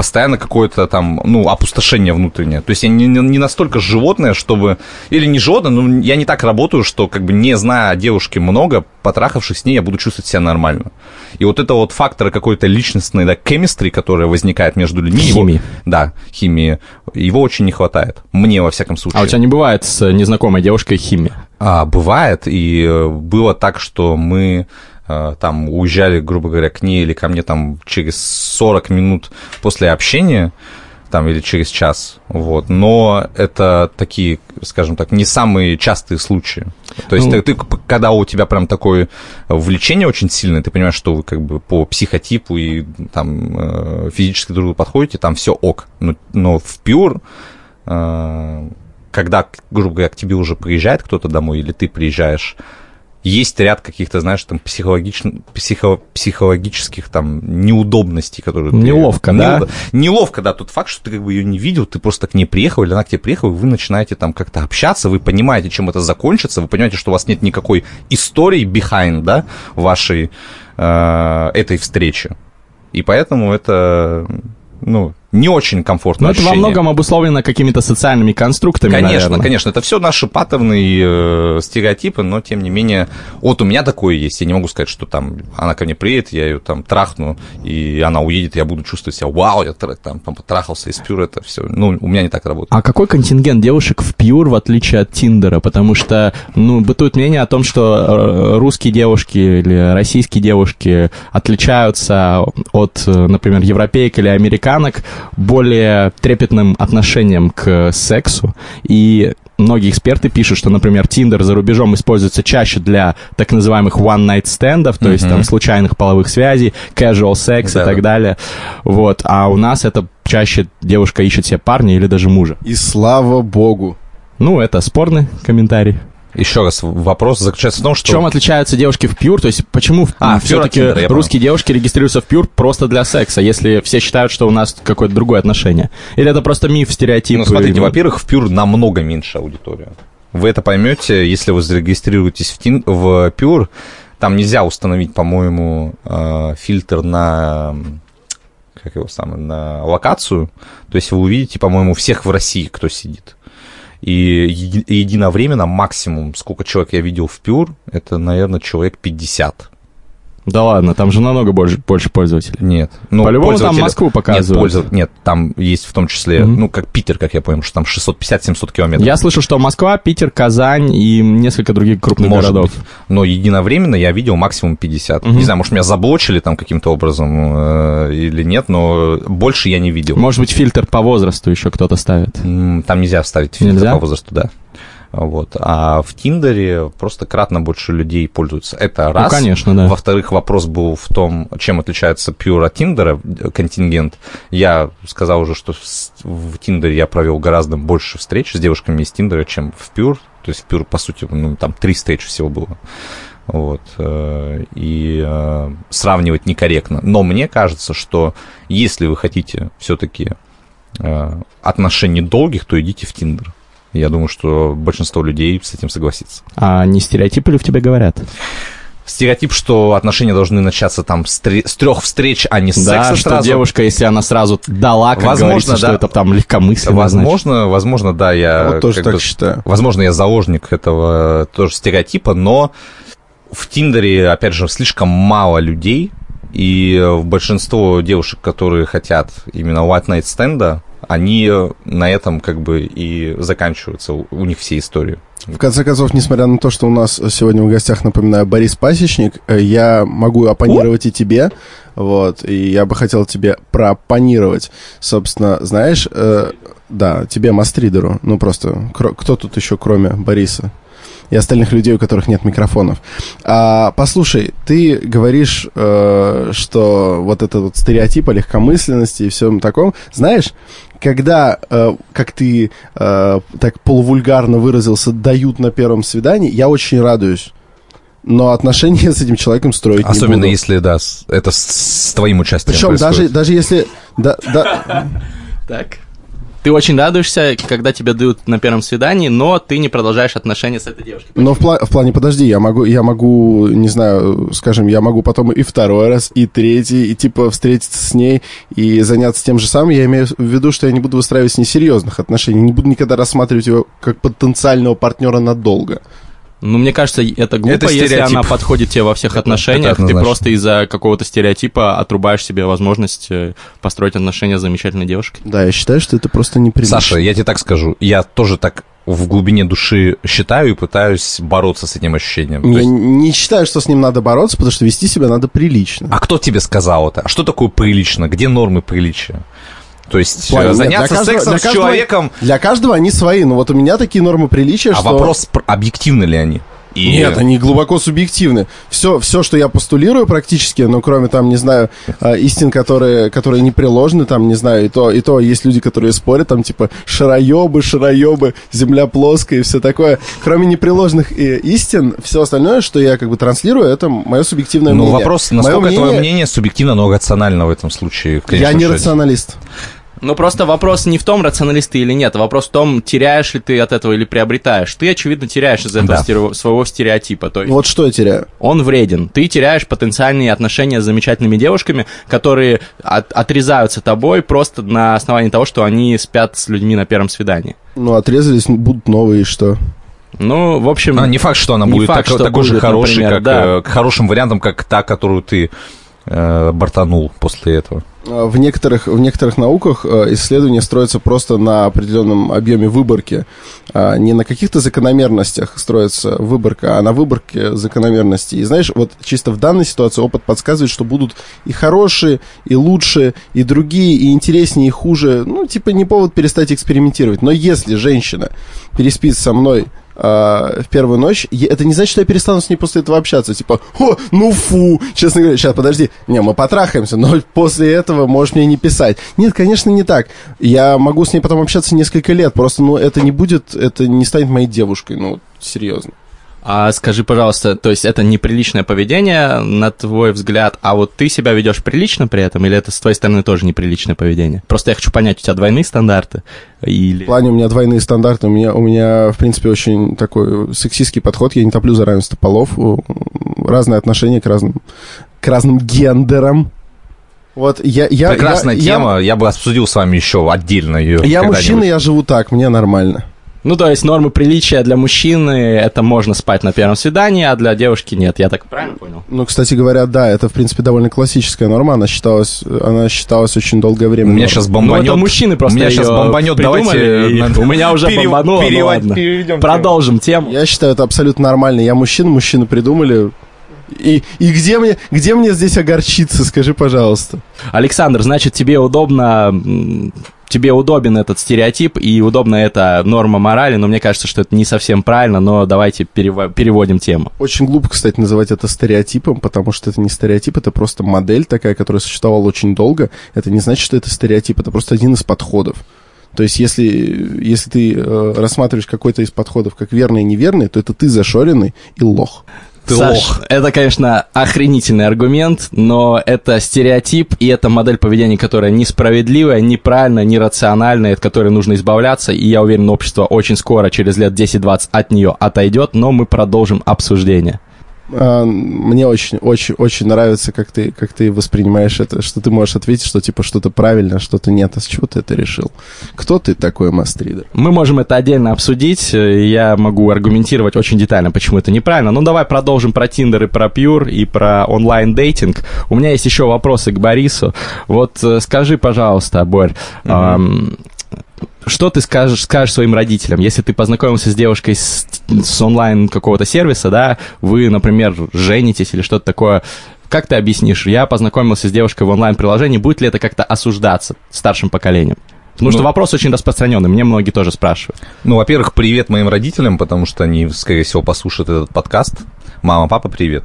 постоянно какое-то там, ну, опустошение внутреннее. То есть я не, не- настолько животное, чтобы... Или не животное, но я не так работаю, что, как бы, не зная о девушке много, потрахавшись с ней, я буду чувствовать себя нормально. И вот это вот фактор какой-то личностной, да, chemistry, которая возникает между людьми... его- Химии. да, химии. Его очень не хватает. Мне, во всяком случае. А у тебя не бывает с незнакомой девушкой химия? А, бывает, и э, было так, что мы э, там уезжали, грубо говоря, к ней или ко мне там через 40 минут после общения, там, или через час, вот, но это такие, скажем так, не самые частые случаи. То есть Ну. ты, ты, когда у тебя прям такое влечение очень сильное, ты понимаешь, что вы как бы по психотипу и там э, физически друг другу подходите, там все ок. Но, но в пюр э, когда, грубо говоря, к тебе уже приезжает кто-то домой, или ты приезжаешь, есть ряд каких-то, знаешь, там, психологич... психо... психологических там неудобностей, которые... ты- Неловко, да? Неудо- Неловко, да, тот факт, что ты как бы ее не видел, ты просто к ней приехал, или она к тебе приехала, и вы начинаете там как-то общаться, вы понимаете, чем это закончится, вы понимаете, что у вас нет никакой истории behind, да, вашей, э, этой встречи. И поэтому это, ну, не очень комфортно. Но это во многом обусловлено какими-то социальными конструктами, Конечно, наверное. конечно. Это все наши паттерны э, стереотипы, но тем не менее... Вот у меня такое есть. Я не могу сказать, что там она ко мне приедет, я ее там трахну, и она уедет, я буду чувствовать себя, вау, я тр- там потрахался из пюр, это все. Ну, у меня не так работает. А какой контингент девушек в Пьюр, в отличие от Тиндера? Потому что, ну, бытует мнение о том, что э, русские девушки или российские девушки отличаются от, э, например, европеек или американок более трепетным отношением к сексу. И многие эксперты пишут, что, например, Тиндер за рубежом используется чаще для так называемых one-night стендов, то есть Мгм. там случайных половых связей, casual секс и Да-да. так далее. Вот. А у нас это чаще девушка ищет себе парня или даже мужа. И слава богу. Ну, это спорный комментарий. Еще раз, вопрос заключается в том, В что... чем отличаются девушки в Пьюр? То есть почему А, в Pure все-таки русские девушки регистрируются в Пьюр просто для секса, если все считают, что у нас какое-то другое отношение? Или это просто миф, стереотип? Ну, смотрите, и- во-первых, в Пюр намного меньше аудитория. Вы это поймете, если вы зарегистрируетесь в, Тин... в Пюр. Там нельзя установить, по-моему, э, фильтр на как его самое, на локацию. То есть вы увидите, по-моему, всех в России, кто сидит. И еди- единовременно максимум, сколько человек я видел в Пюр, это, наверное, человек 50. Да ладно, там же намного больше, больше пользователей. Нет. Ну, По-любому там Москву показывают. Нет, пользов- Нет, там есть в том числе, Мгм. ну, как Питер, как я понял, что там 650-700 километров. Я слышал, что Москва, Питер, Казань и несколько других крупных Может городов. быть. Но единовременно я видел максимум 50. Мгм. Не знаю, может, меня заблочили там каким-то образом э, или нет, но больше я не видел. Может быть, фильтр по возрасту еще кто-то ставит. Там нельзя вставить фильтр Нельзя? по возрасту, да. Вот. А в Тиндере просто кратно больше людей пользуются. Это раз. Ну, конечно, да. Во-вторых, вопрос был в том, чем отличается Pure от Тиндера, э, контингент. Я сказал уже, что в Тиндере я провел гораздо больше встреч с девушками из Тиндера, чем в Pure. То есть в Pure, по сути, ну, там три встречи всего было. Вот. э, И э, сравнивать некорректно. Но мне кажется, что если вы хотите все-таки отношений долгих, то идите в Тиндер. Я думаю, что большинство людей с этим согласится. А не стереотипы ли в тебе говорят? Стереотип, что отношения должны начаться там с, три- с трех встреч, а не с да, секса что сразу. девушка, если она сразу дала, как Возможно, говорится, что да. это там легкомысленно. значит. Возможно, возможно, да, я... вот тоже так бы- считаю. Возможно, я заложник этого тоже стереотипа, но в Тиндере, опять же, слишком мало людей, и большинство девушек, которые хотят именно White Night стенда, они э, на этом как бы и заканчиваются, у них все истории. В конце концов, несмотря на то, что у нас сегодня в гостях, напоминаю, Борис Пасечник, э, я могу оппонировать и тебе, вот, и я бы хотел тебе прооппонировать. Собственно, знаешь, э, да, тебе, Мастридеру, ну просто, кто тут еще, кроме Бориса? и остальных людей, у которых нет микрофонов. А, послушай, ты говоришь, э, что вот этот вот стереотип о легкомысленности и всем таком, знаешь, когда, э, как ты э, так полувульгарно выразился, дают на первом свидании, я очень радуюсь. Но отношения с этим человеком строить не Особенно буду. если, да, это с, с твоим участием Причем даже, даже если... Да, да, Так. Ты очень радуешься, когда тебя дают на первом свидании, но ты не продолжаешь отношения с этой девушкой. но в, пла- в плане, подожди, я могу, я могу, не знаю, скажем, я могу потом и второй раз, и третий, и типа встретиться с ней и заняться тем же самым. Я имею в виду, что я не буду выстраивать с ней серьезных отношений, не буду никогда рассматривать его как потенциального партнера надолго. Ну, мне кажется, это глупо, Это если она подходит тебе во всех Это- отношениях. это ты просто из-за какого-то стереотипа отрубаешь себе возможность э, построить отношения с замечательной девушкой. Да, я считаю, что это просто неприлично. Саша, я тебе так скажу, я тоже так в глубине души считаю и пытаюсь бороться с этим ощущением. Я есть- не считаю, что с ним надо бороться, потому что вести себя надо прилично. а кто тебе сказал это? А что такое прилично? Где нормы приличия? То есть Плане, э, нет, заняться для каждого- сексом для с каждого- человеком, Для каждого они свои, но вот у меня такие нормы приличия, а что... вопрос, пр- объективны ли они? И- Нет, они глубоко субъективны. Все, все, что я постулирую практически, ну, кроме там, не знаю, э, истин, которые, которые непреложны, там, не знаю, и то, и то есть люди, которые спорят, там, типа, шароебы, шароебы, земля плоская и все такое. Кроме непреложных э, истин, все остальное, что я, как бы, транслирую, это мое субъективное Ну, мнение. вопрос, Моё насколько мнение- твое мнение субъективно, но рационально в этом случае, в Я не рационалист. Ну, просто вопрос не в том, рационалист ты или нет, а вопрос в том, теряешь ли ты от этого или приобретаешь. Ты, очевидно, теряешь из этого Да. стерео- своего стереотипа. То есть Вот что я теряю? он вреден. Ты теряешь потенциальные отношения с замечательными девушками, которые от- отрезаются тобой просто на основании того, что они спят с людьми на первом свидании. Ну, отрезались, будут новые, что? Ну, в общем... А, не факт, что она Не будет факт, так- что такой же будет, хорошей, например, как да. э, хорошим вариантам, как та, которую ты э, бортанул после этого. А, В некоторых, в некоторых науках э, исследования строятся просто на определенном объеме выборки. А, Не на каких-то закономерностях строится выборка, а на выборке закономерностей. И знаешь, вот чисто в данной ситуации опыт подсказывает, что будут и хорошие, и лучшие, и другие, и интереснее, и хуже. Ну, типа не повод перестать экспериментировать. Но если женщина переспит со мной а, в первую ночь, это не значит, что я перестану с ней после этого общаться. Типа, о, ну фу, честно говоря, сейчас, подожди, не, мы потрахаемся, но после этого можешь мне не писать. Нет, конечно, не так. Я могу с ней потом общаться несколько лет, просто, ну, это не будет, это не станет моей девушкой, ну, серьезно. А скажи, пожалуйста, то есть это неприличное поведение, на твой взгляд, а вот ты себя ведешь прилично при этом, или это с твоей стороны тоже неприличное поведение? Просто я хочу понять, у тебя двойные стандарты? Или... В плане у меня двойные стандарты, у меня, у меня, в принципе, очень такой сексистский подход, я не топлю за равенство полов, разные отношения к разным, к разным гендерам. Вот, я... я Прекрасная я- я- тема, я, бы обсудил с вами еще отдельно ее. Я мужчина, я живу так, мне нормально. Ну, то есть нормы приличия для мужчины это можно спать на первом свидании, а для девушки нет. Я так правильно понял? Ну, кстати говоря, да, это, в принципе, довольно классическая норма, она считалась, она считалась очень долгое У время. меня нормой. сейчас Ну, бомбанет. это мужчины просто У меня сейчас бомбанет, давайте... и У меня уже перев- бомбануло, ну перевод- ладно. переведем тему. Продолжим тему. Я считаю, это абсолютно нормально. Я мужчина, мужчины придумали. И, и где, мне, где мне здесь огорчиться, скажи, пожалуйста. Александр, значит, тебе удобно, тебе удобен этот стереотип и удобна эта норма морали, но мне кажется, что это не совсем правильно, но давайте перево- переводим тему. Очень глупо, кстати, называть это стереотипом, потому что это не стереотип, это просто модель такая, которая существовала очень долго. Это не значит, что это стереотип, это просто один из подходов. То есть, если, если ты э, рассматриваешь какой-то из подходов как верный и неверный, то это ты зашоренный и лох. Ты Саш, лох. это, конечно, охренительный аргумент, но это стереотип, и это модель поведения, которая несправедливая, неправильная, нерациональная, от которой нужно избавляться, и я уверен, общество очень скоро, через лет 10-20 от нее отойдет, но мы продолжим обсуждение. А, Мне очень, очень, очень нравится, как ты, как ты воспринимаешь это, что ты можешь ответить, что типа что-то правильно, что-то нет. А с чего ты это решил? Кто ты такой, мастридер? Мы можем это отдельно обсудить, э, я могу аргументировать очень детально, почему это неправильно. Ну, давай продолжим про Тиндер и про Пьюр, и про онлайн-дейтинг. У меня есть еще вопросы к Борису. Вот э, скажи, пожалуйста, Борь, ам, что ты скажешь, скажешь своим родителям, если ты познакомился с девушкой с, с онлайн какого-то сервиса, да, вы, например, женитесь или что-то такое, как ты объяснишь, я познакомился с девушкой в онлайн-приложении, будет ли это как-то осуждаться старшим поколением? Потому что Ну- вопрос очень распространенный, мне многие тоже спрашивают. Ну, во-первых, привет моим родителям, потому что они, скорее всего, послушают этот подкаст. Мама, папа, привет.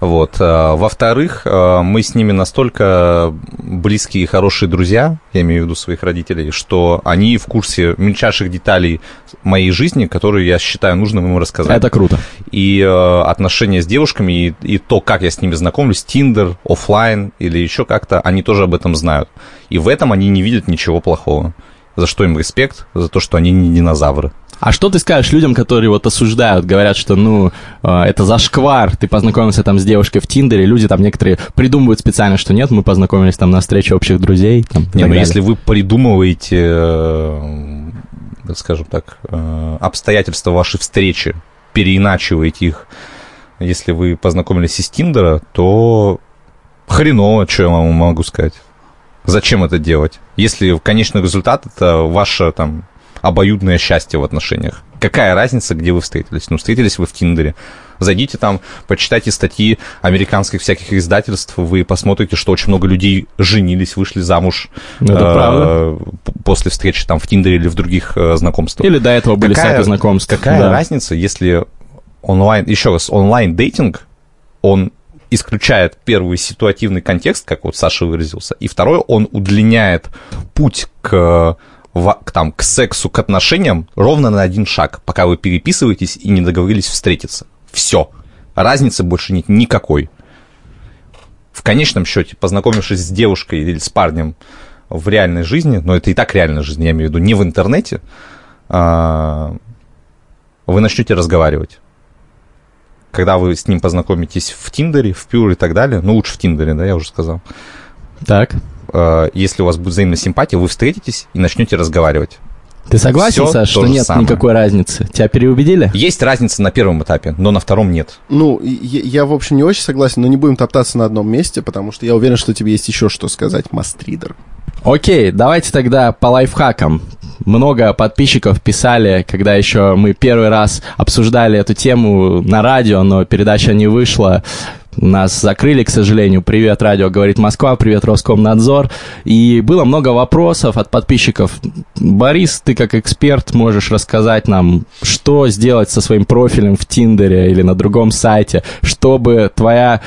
Вот. а, Во-вторых, а, мы с ними настолько близкие и хорошие друзья, я имею в виду своих родителей, что они в курсе мельчайших деталей моей жизни, которые я считаю нужным им рассказать. Это круто. и э, отношения с девушками, и, и то, как я с ними знакомлюсь, Тиндер, оффлайн или еще как-то, они тоже об этом знают. И в этом они не видят ничего плохого. За что им респект, за то, что они не динозавры. А что ты скажешь людям, которые вот осуждают, говорят, что, ну, э, это зашквар, ты познакомился там с девушкой в Тиндере, люди там некоторые придумывают специально, что нет, мы познакомились там на встрече общих друзей. Там, Не, ну далее. если вы придумываете, э, скажем так, э, обстоятельства вашей встречи, переиначиваете их, если вы познакомились из Тиндера, то хреново, что я вам могу сказать. Зачем это делать? Если конечный результат это ваше там обоюдное счастье в отношениях. Какая разница, где вы встретились? Ну, встретились вы в Тиндере. Зайдите там, почитайте статьи американских всяких издательств, вы посмотрите, что очень много людей женились, вышли замуж Ну, это э, правда. после встречи там в Тиндере или в других э, знакомствах. Или до этого были Какая- сайты знакомств. Какая да. разница, если онлайн, еще раз, онлайн-дейтинг, он исключает первый ситуативный контекст, как вот Саша выразился, и второй, он удлиняет путь к, к, там, к сексу, к отношениям ровно на один шаг, пока вы переписываетесь и не договорились встретиться. Все. Разницы больше нет никакой. В конечном счете, познакомившись с девушкой или с парнем в реальной жизни, но это и так реальная жизнь, я имею в виду, не в интернете, а, вы начнете разговаривать. Когда вы с ним познакомитесь в Тиндере, в Пюр и так далее, ну лучше в Тиндере, да, я уже сказал. Так. А, если у вас будет взаимная симпатия, вы встретитесь и начнете разговаривать. Ты согласен, Всё Саш, то что нет самое. никакой разницы? Тебя переубедили? Есть разница на первом этапе, но на втором нет. Ну, я, я, в общем, не очень согласен, но не будем топтаться на одном месте, потому что я уверен, что тебе есть еще что сказать, мастридер. Окей, давайте тогда по лайфхакам. Много подписчиков писали, когда еще мы первый раз обсуждали эту тему на радио, но передача не вышла. Нас закрыли, к сожалению. Привет, радио, говорит Москва, привет, Роскомнадзор. И было много вопросов от подписчиков. Борис, ты как эксперт можешь рассказать нам, что сделать со своим профилем в Тиндере или на другом сайте, чтобы твоя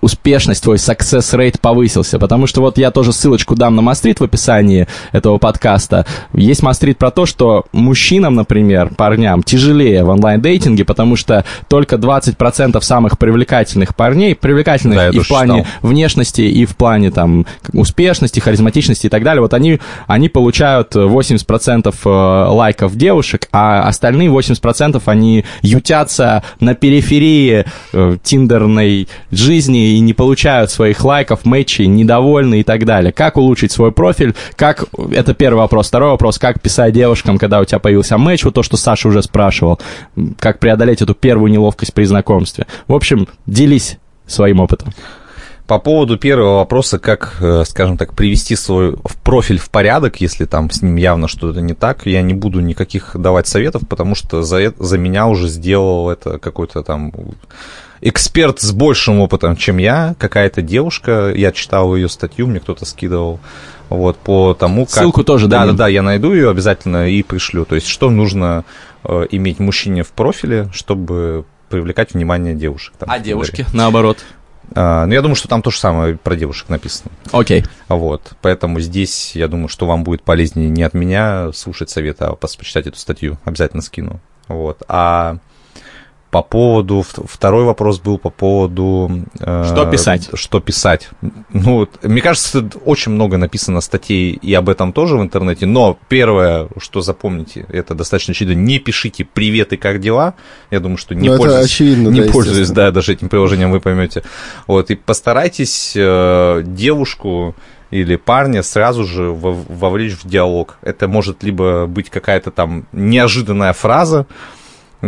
успешность, твой success rate повысился. Потому что вот я тоже ссылочку дам на Мастрит в описании этого подкаста. Есть Мастрит про то, что мужчинам, например, парням тяжелее в онлайн-дейтинге, потому что только 20% самых привлекательных парней, привлекательных Да, и в плане читал. внешности, и в плане там успешности, харизматичности и так далее, вот они, они получают 80% э, лайков девушек, а остальные 80% они ютятся на периферии э, тиндерной жизни и не получают своих лайков, матчей, недовольны и так далее. Как улучшить свой профиль? Как... Это первый вопрос. Второй вопрос. Как писать девушкам, когда у тебя появился матч? Вот то, что Саша уже спрашивал. Как преодолеть эту первую неловкость при знакомстве? В общем, делись своим опытом. По поводу первого вопроса, как, э, скажем так, привести свой профиль в порядок, если там с ним явно что-то не так, я не буду никаких давать советов, потому что за, за меня уже сделал это какой-то там эксперт с большим опытом, чем я, какая-то девушка, я читал ее статью, мне кто-то скидывал, вот, по тому, как... Ссылку тоже Да, да, да, я найду ее обязательно и пришлю. То есть, что нужно э, иметь мужчине в профиле, чтобы привлекать внимание девушек. там, А Тиндере. девушки, наоборот. А, ну, я думаю, что там то же самое про девушек написано. Окей. Вот. Поэтому здесь, я думаю, что вам будет полезнее не от меня слушать советы, а почитать эту статью. Обязательно скину. Вот. А по поводу... Второй вопрос был по поводу... э, Что писать? Что писать. Ну, мне кажется, очень много написано статей и об этом тоже в интернете, но первое, что запомните, это достаточно очевидно, не пишите «Привет и как дела?». Я думаю, что не Ну, это пользуйтесь- очевидно, не да, пользуясь, да, даже этим приложением вы поймете. Вот, и постарайтесь э, девушку или парня сразу же во- вовлечь в диалог. Это может либо быть какая-то там неожиданная фраза,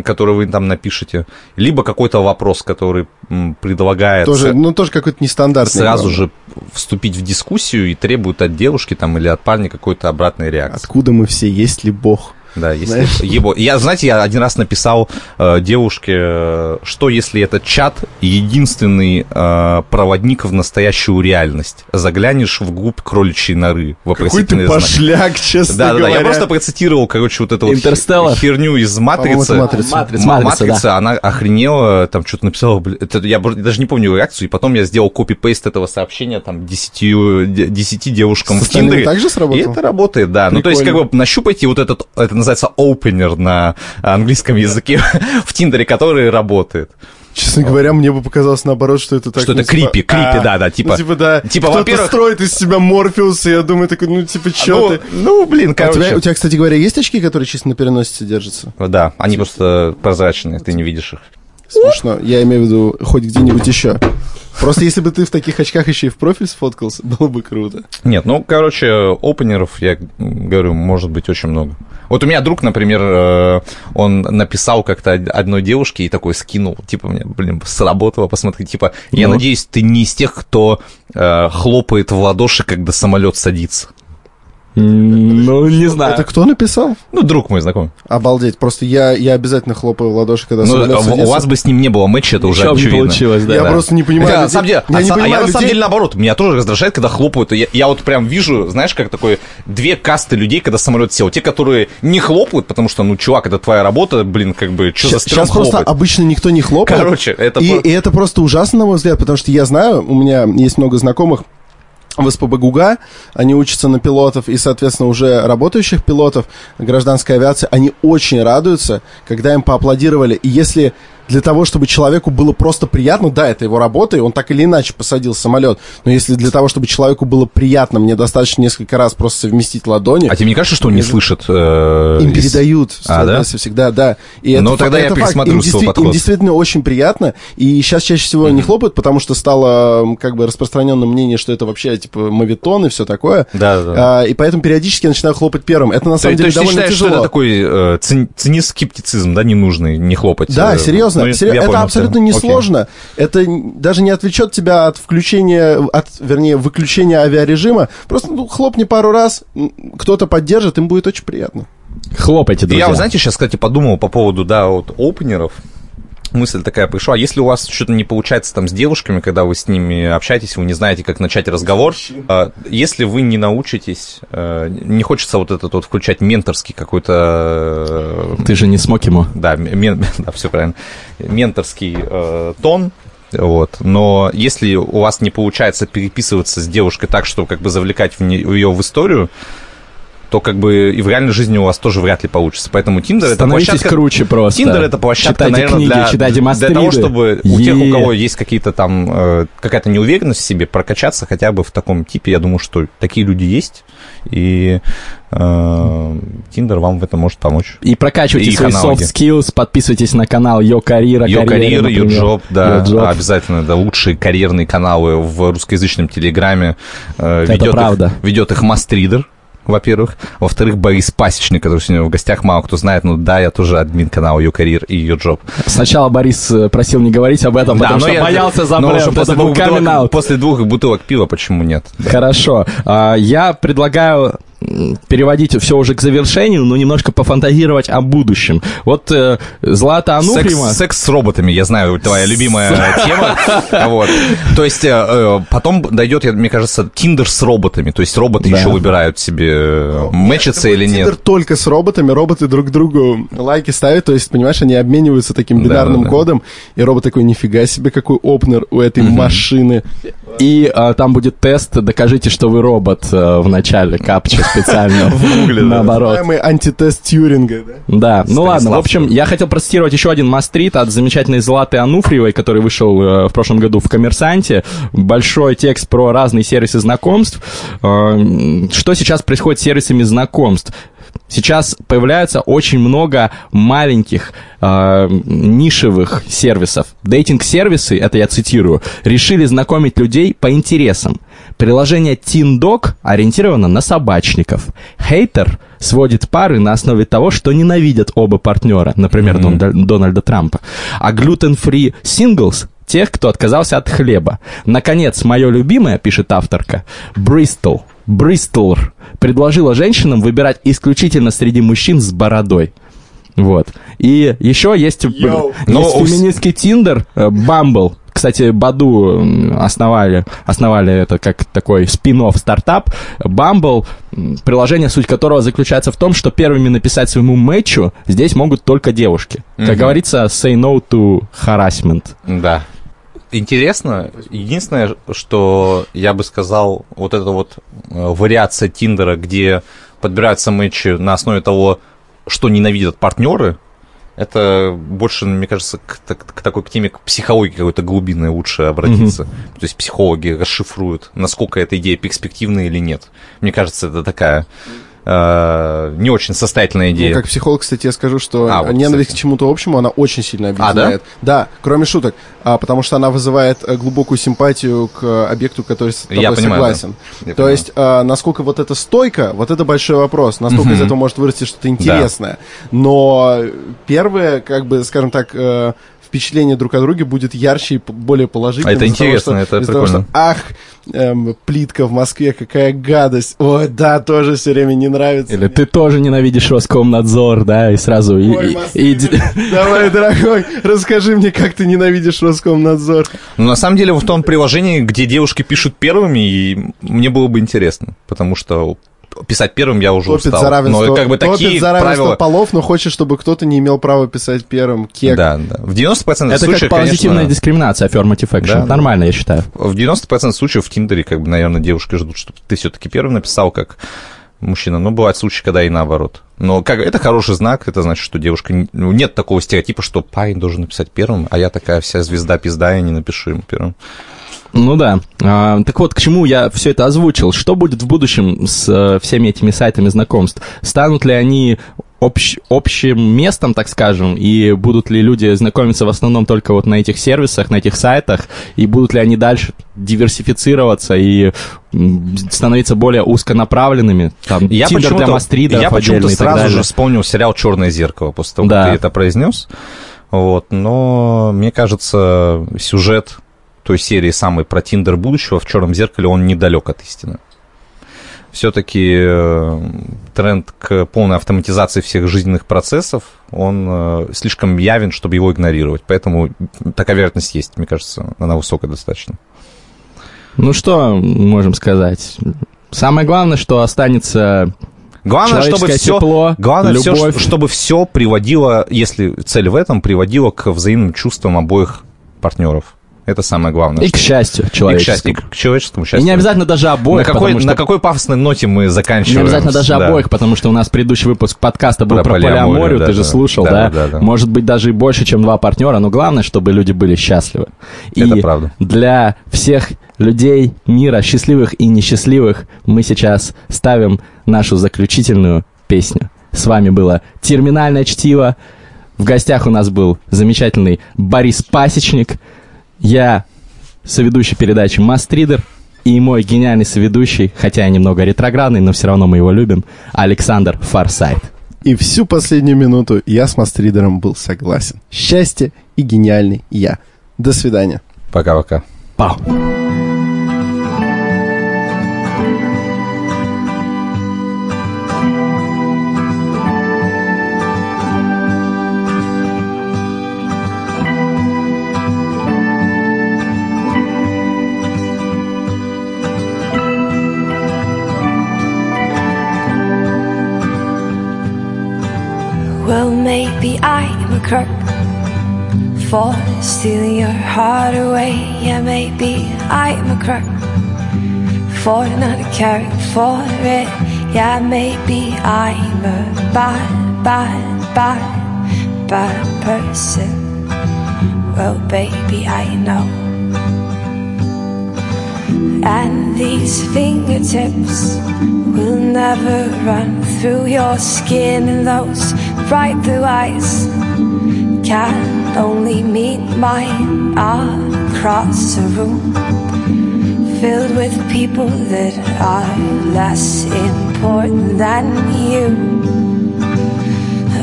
которую вы там напишете, либо какой-то вопрос, который предлагает Тоже, ну, тоже какой-то нестандартный. сразу главное. же вступить в дискуссию и требует от девушки там или от парня какой-то обратной реакции. Откуда мы все, есть ли Бог? Да, если Знаешь? его. Я, знаете, я один раз написал э, девушке, э, что если этот чат единственный э, проводник в настоящую реальность. Заглянешь вглубь кроличьей норы. Какой ты пошляк, честно Да, да, да. говоря. Я просто процитировал, короче, вот эту вот херню из матрицы. «Матрица». Матрица, матрица, да. Она охренела, там что-то написала, блин, это я даже не помню реакцию, и потом я сделал копи-пейст этого сообщения там десятью, де- десяти девушкам С в Тиндере. также И сработало? это работает, да. Ну, то есть, как Прикольно. бы, нащупайте вот этот, это называется opener на английском языке в Тиндере, который работает. Честно говоря, мне бы показалось наоборот, что это так... Что ну, это типа, крипи, крипи, а, да, да, типа- Ну, типа, да. типа, Кто-то во-первых- строит из себя Морфеуса, я думаю, такой, ну, типа, чё ну, ты? ну, блин, А у, короче. тебя, у тебя, кстати говоря, есть очки, которые чисто на переносице держатся? Да, они просто прозрачные, ты не видишь их. Смешно. Я имею в виду хоть где-нибудь еще. Просто если бы ты в таких очках еще и в профиль сфоткался, было бы круто. Нет, ну, короче, опенеров, я говорю, может быть очень много. Вот у меня друг, например, э, он написал как-то од- одной девушке и такой скинул, типа, мне, блин, сработало, посмотри, типа, я Ну. надеюсь, ты не из тех, кто э, хлопает в ладоши, когда самолет садится. Ну, не знаю. Это кто написал? Ну, друг мой знакомый. Обалдеть. Просто я, я обязательно хлопаю в ладоши, когда Ну, а у вас бы с ним не было матча, это уже Ничего бы не очевидно. получилось, да. Я да. просто не понимаю Хотя, на людей- самом деле, я не а, а понимаю я на самом людей- деле наоборот, меня тоже раздражает, когда хлопают. Я, я вот прям вижу, знаешь, как такой две касты людей, когда самолет сел. Те, которые не хлопают, потому что, ну, чувак, это твоя работа, блин, как бы, что за Сейчас, стрём просто обычно никто не хлопает. Короче, это и, про- и это просто ужасно, на мой взгляд, потому что я знаю, у меня есть много знакомых в СПБ ГУГа, они учатся на пилотов и, соответственно, уже работающих пилотов. Гражданской авиации, они очень радуются, когда им поаплодировали. И если для того, чтобы человеку было просто приятно, да, это его работа, и он так или иначе посадил самолет, но если для того, чтобы человеку было приятно, мне достаточно несколько раз просто совместить ладони. А тебе не кажется, что он не слышит? Э, им передают а, да? всегда, да. И Но это, тогда это я пересмотрю им, подход. им действительно очень приятно, и сейчас чаще всего mm-hmm. не хлопают, потому что стало как бы распространенное мнение, что это вообще типа мавитон и все такое. Да, да. А, и поэтому периодически я начинаю хлопать первым. Это на самом то, деле то довольно считаешь, тяжело. Что это такой э, скептицизм, да, ненужный, не хлопать. Да, серьезно. Ну, серьезно. Это понял, абсолютно несложно. Это даже не отвлечет тебя от включения, от, вернее, выключения авиарежима. Просто ну, хлопни пару раз, кто-то поддержит, им будет очень приятно. Хлопайте, друзья. Я, знаете, сейчас, кстати, подумал по поводу, да, вот опенеров мысль такая пришла, если у вас что-то не получается там с девушками, когда вы с ними общаетесь, вы не знаете, как начать разговор, э, если вы не научитесь, э, не хочется вот этот вот включать менторский какой-то... Ты же не смог ему. Да, мен, да все правильно. Менторский э, тон, вот. Но если у вас не получается переписываться с девушкой так, чтобы как бы завлекать в, не, в ее в историю, то как бы и в реальной жизни у вас тоже вряд ли получится. Поэтому Тиндер это площадка... круче просто. Тиндер это площадка, читайте наверное, книги, для, читайте для того, чтобы у тех, у кого есть какие-то там э, какая-то неуверенность в себе, прокачаться хотя бы в таком типе. Я думаю, что такие люди есть. И Тиндер вам в этом может помочь. И прокачивайте и свои soft skills, подписывайтесь на канал Yo Career, Yo Career, Yo Job, да, Yo Job. обязательно, это лучшие карьерные каналы в русскоязычном телеграме. Э, это ведет правда. Их, ведет их Мастридер, во-первых. Во-вторых, Борис Пасечник, который сегодня в гостях, мало кто знает, но да, я тоже админ канала Карьер и Джоб. Сначала Борис э, просил не говорить об этом, да, потому что я, боялся за бренд. После, двух бутылок, после двух бутылок пива, почему нет? Хорошо. А, я предлагаю переводить все уже к завершению, но немножко пофантазировать о будущем. Вот э, Злата Ануфриева... Секс, секс с роботами, я знаю, твоя любимая тема. Вот. То есть э, э, потом дойдет, мне кажется, Тиндер с роботами. То есть роботы еще выбирают себе мэчиться или нет. Тиндер только с роботами, роботы друг другу лайки ставят, то есть, понимаешь, они обмениваются таким бинарным кодом, и робот такой, нифига себе, какой опнер у этой машины. И там будет тест, докажите, что вы робот в начале капча специально. В гугле, Наоборот. Самый антитест Тьюринга, да? Да, ну ладно, в общем, я хотел процитировать еще один мастрит от замечательной Златы Ануфриевой, который вышел э, в прошлом году в «Коммерсанте». Большой текст про разные сервисы знакомств. Э, что сейчас происходит с сервисами знакомств? Сейчас появляется очень много маленьких э, нишевых сервисов. Дейтинг-сервисы, это я цитирую, решили знакомить людей по интересам. Приложение TeenDog ориентировано на собачников. Хейтер сводит пары на основе того, что ненавидят оба партнера, например, mm-hmm. Дон, Дональда Трампа. А gluten-free singles тех, кто отказался от хлеба. Наконец, мое любимое, пишет авторка, Бристол. Бристолр предложила женщинам выбирать исключительно среди мужчин с бородой. Вот. И еще есть, Yo. есть Но феминистский Тиндер, Бамбл. Кстати, Баду основали, основали это как такой спин-офф стартап. Bumble, приложение, суть которого заключается в том, что первыми написать своему матчу здесь могут только девушки. Mm-hmm. Как говорится, say no to harassment. Да интересно. Единственное, что я бы сказал, вот эта вот э, вариация Тиндера, где подбираются матчи на основе того, что ненавидят партнеры, это больше, мне кажется, к, к, к такой к теме к психологии какой-то глубинной лучше обратиться. Mm-hmm. То есть психологи расшифруют, насколько эта идея перспективная или нет. Мне кажется, это такая э, не очень состоятельная идея. Ну, как психолог, кстати, я скажу, что а, вот, ненависть кстати. к чему-то общему, она очень сильно объединяет. А, да? Да, кроме шуток. А, потому что она вызывает э, глубокую симпатию к объекту, который с тобой я согласен. Да. Я То понимаю. есть, а, насколько вот эта стойка, вот это большой вопрос, насколько из этого может вырасти что-то интересное. Да. Но первое, как бы, скажем так, э, впечатление друг о друге будет ярче и более положительным. А это интересно, того, что, это прикольно. Того, что, ах, эм, плитка в Москве, какая гадость. Ой, да, тоже все время не нравится. Или мне. ты тоже ненавидишь Роскомнадзор, да, и сразу... Ой, и, и... Давай, дорогой, расскажи мне, как ты ненавидишь Роскомнадзор. Ну, на самом деле, в том приложении, где девушки пишут первыми, и мне было бы интересно, потому что писать первым я уже топит устал. За равенство, но как бы такие за правила... полов, но хочет, чтобы кто-то не имел права писать первым. Кек. Да, да. В 90% Это случаев, как позитивная конечно... дискриминация, affirmative action. Да, Нормально, я считаю. В 90% случаев в Тиндере, как бы, наверное, девушки ждут, чтобы ты все-таки первым написал, как мужчина, но бывают случаи, когда и наоборот. Но как, это хороший знак, это значит, что девушка... Ну, нет такого стереотипа, что парень должен написать первым, а я такая вся звезда-пизда, я не напишу ему первым. Ну да. А, так вот, к чему я все это озвучил? Что будет в будущем с а, всеми этими сайтами знакомств? Станут ли они общ, общим местом, так скажем, и будут ли люди знакомиться в основном только вот на этих сервисах, на этих сайтах, и будут ли они дальше диверсифицироваться и становиться более узконаправленными, там, я Тиндер для мастридеров Я почему-то сразу же вспомнил сериал «Черное зеркало» после того, да. как ты это произнес. Вот, но мне кажется, сюжет той серии самой про Тиндер будущего в «Черном зеркале» он недалек от истины все-таки э, тренд к полной автоматизации всех жизненных процессов, он э, слишком явен, чтобы его игнорировать. Поэтому такая вероятность есть, мне кажется, она высокая достаточно. Ну что можем сказать? Самое главное, что останется Главное, чтобы все, тепло, главное любовь. все, чтобы все приводило, если цель в этом, приводило к взаимным чувствам обоих партнеров. Это самое главное. И к счастью человеческому. И к, и к человеческому счастью. И не обязательно даже обоих. На какой, что... на какой пафосной ноте мы заканчиваем? Не обязательно даже да. обоих, потому что у нас предыдущий выпуск подкаста был Про про, полиаморию, да, ты же слушал, да, да? да, да. Может быть, даже и больше, чем два партнера, но главное, чтобы люди были счастливы. И Это правда. для всех людей мира, счастливых и несчастливых, мы сейчас ставим нашу заключительную песню. С вами было «Терминальное чтиво». В гостях у нас был замечательный Борис Пасечник. Я соведущий передачи «Мастридер», и мой гениальный соведущий, хотя и немного ретроградный, но все равно мы его любим, Александр Фарсайт. И всю последнюю минуту я с Мастридером был согласен. Счастье и гениальный я. До свидания. Пока-пока. Пау. Well, maybe I'm a crook for stealing your heart away. Yeah, maybe I'm a crook for not caring for it. Yeah, maybe I'm a bad, bad, bad, bad person. Well, baby, I know. And these fingertips will never run through your skin, and those bright blue eyes can only meet mine across a room filled with people that are less important than you.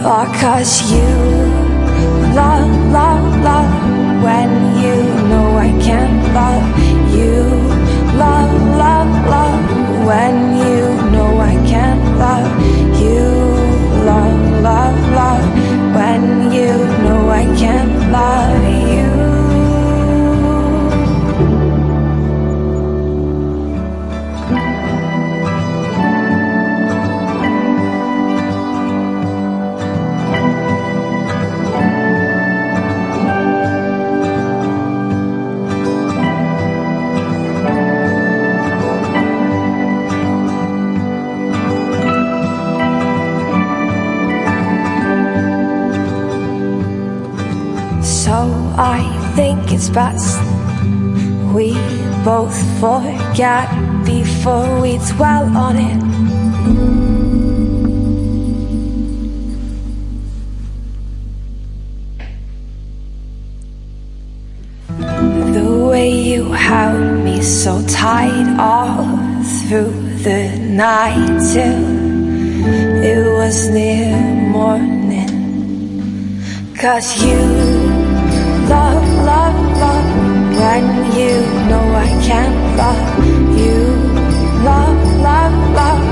Oh, cause you love, love, love when you know I can't love you. Love, love, love when you know I can't love you. Love, love, love when you know I can't love you. Best we both forget before we dwell on it. The way you held me so tight all through the night till it was near morning. Cause you love, love, when you know I can't love you. Love, love, love.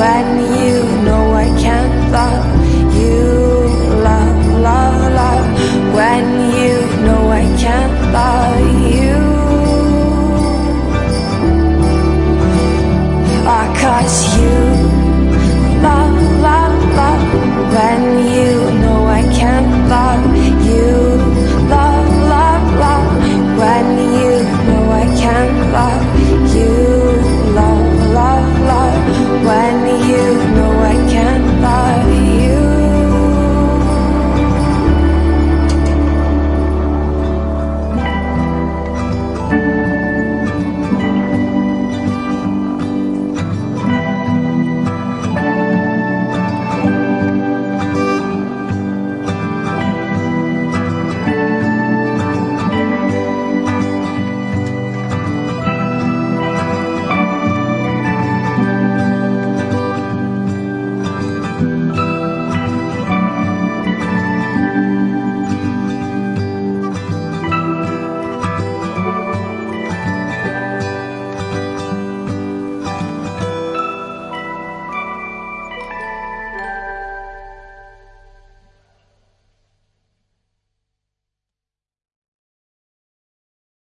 When you know I can't love you. Love, love, love. When you know I can't love you. Ah, cause you love, love, love. When you know I can't and love you, love, love, love. When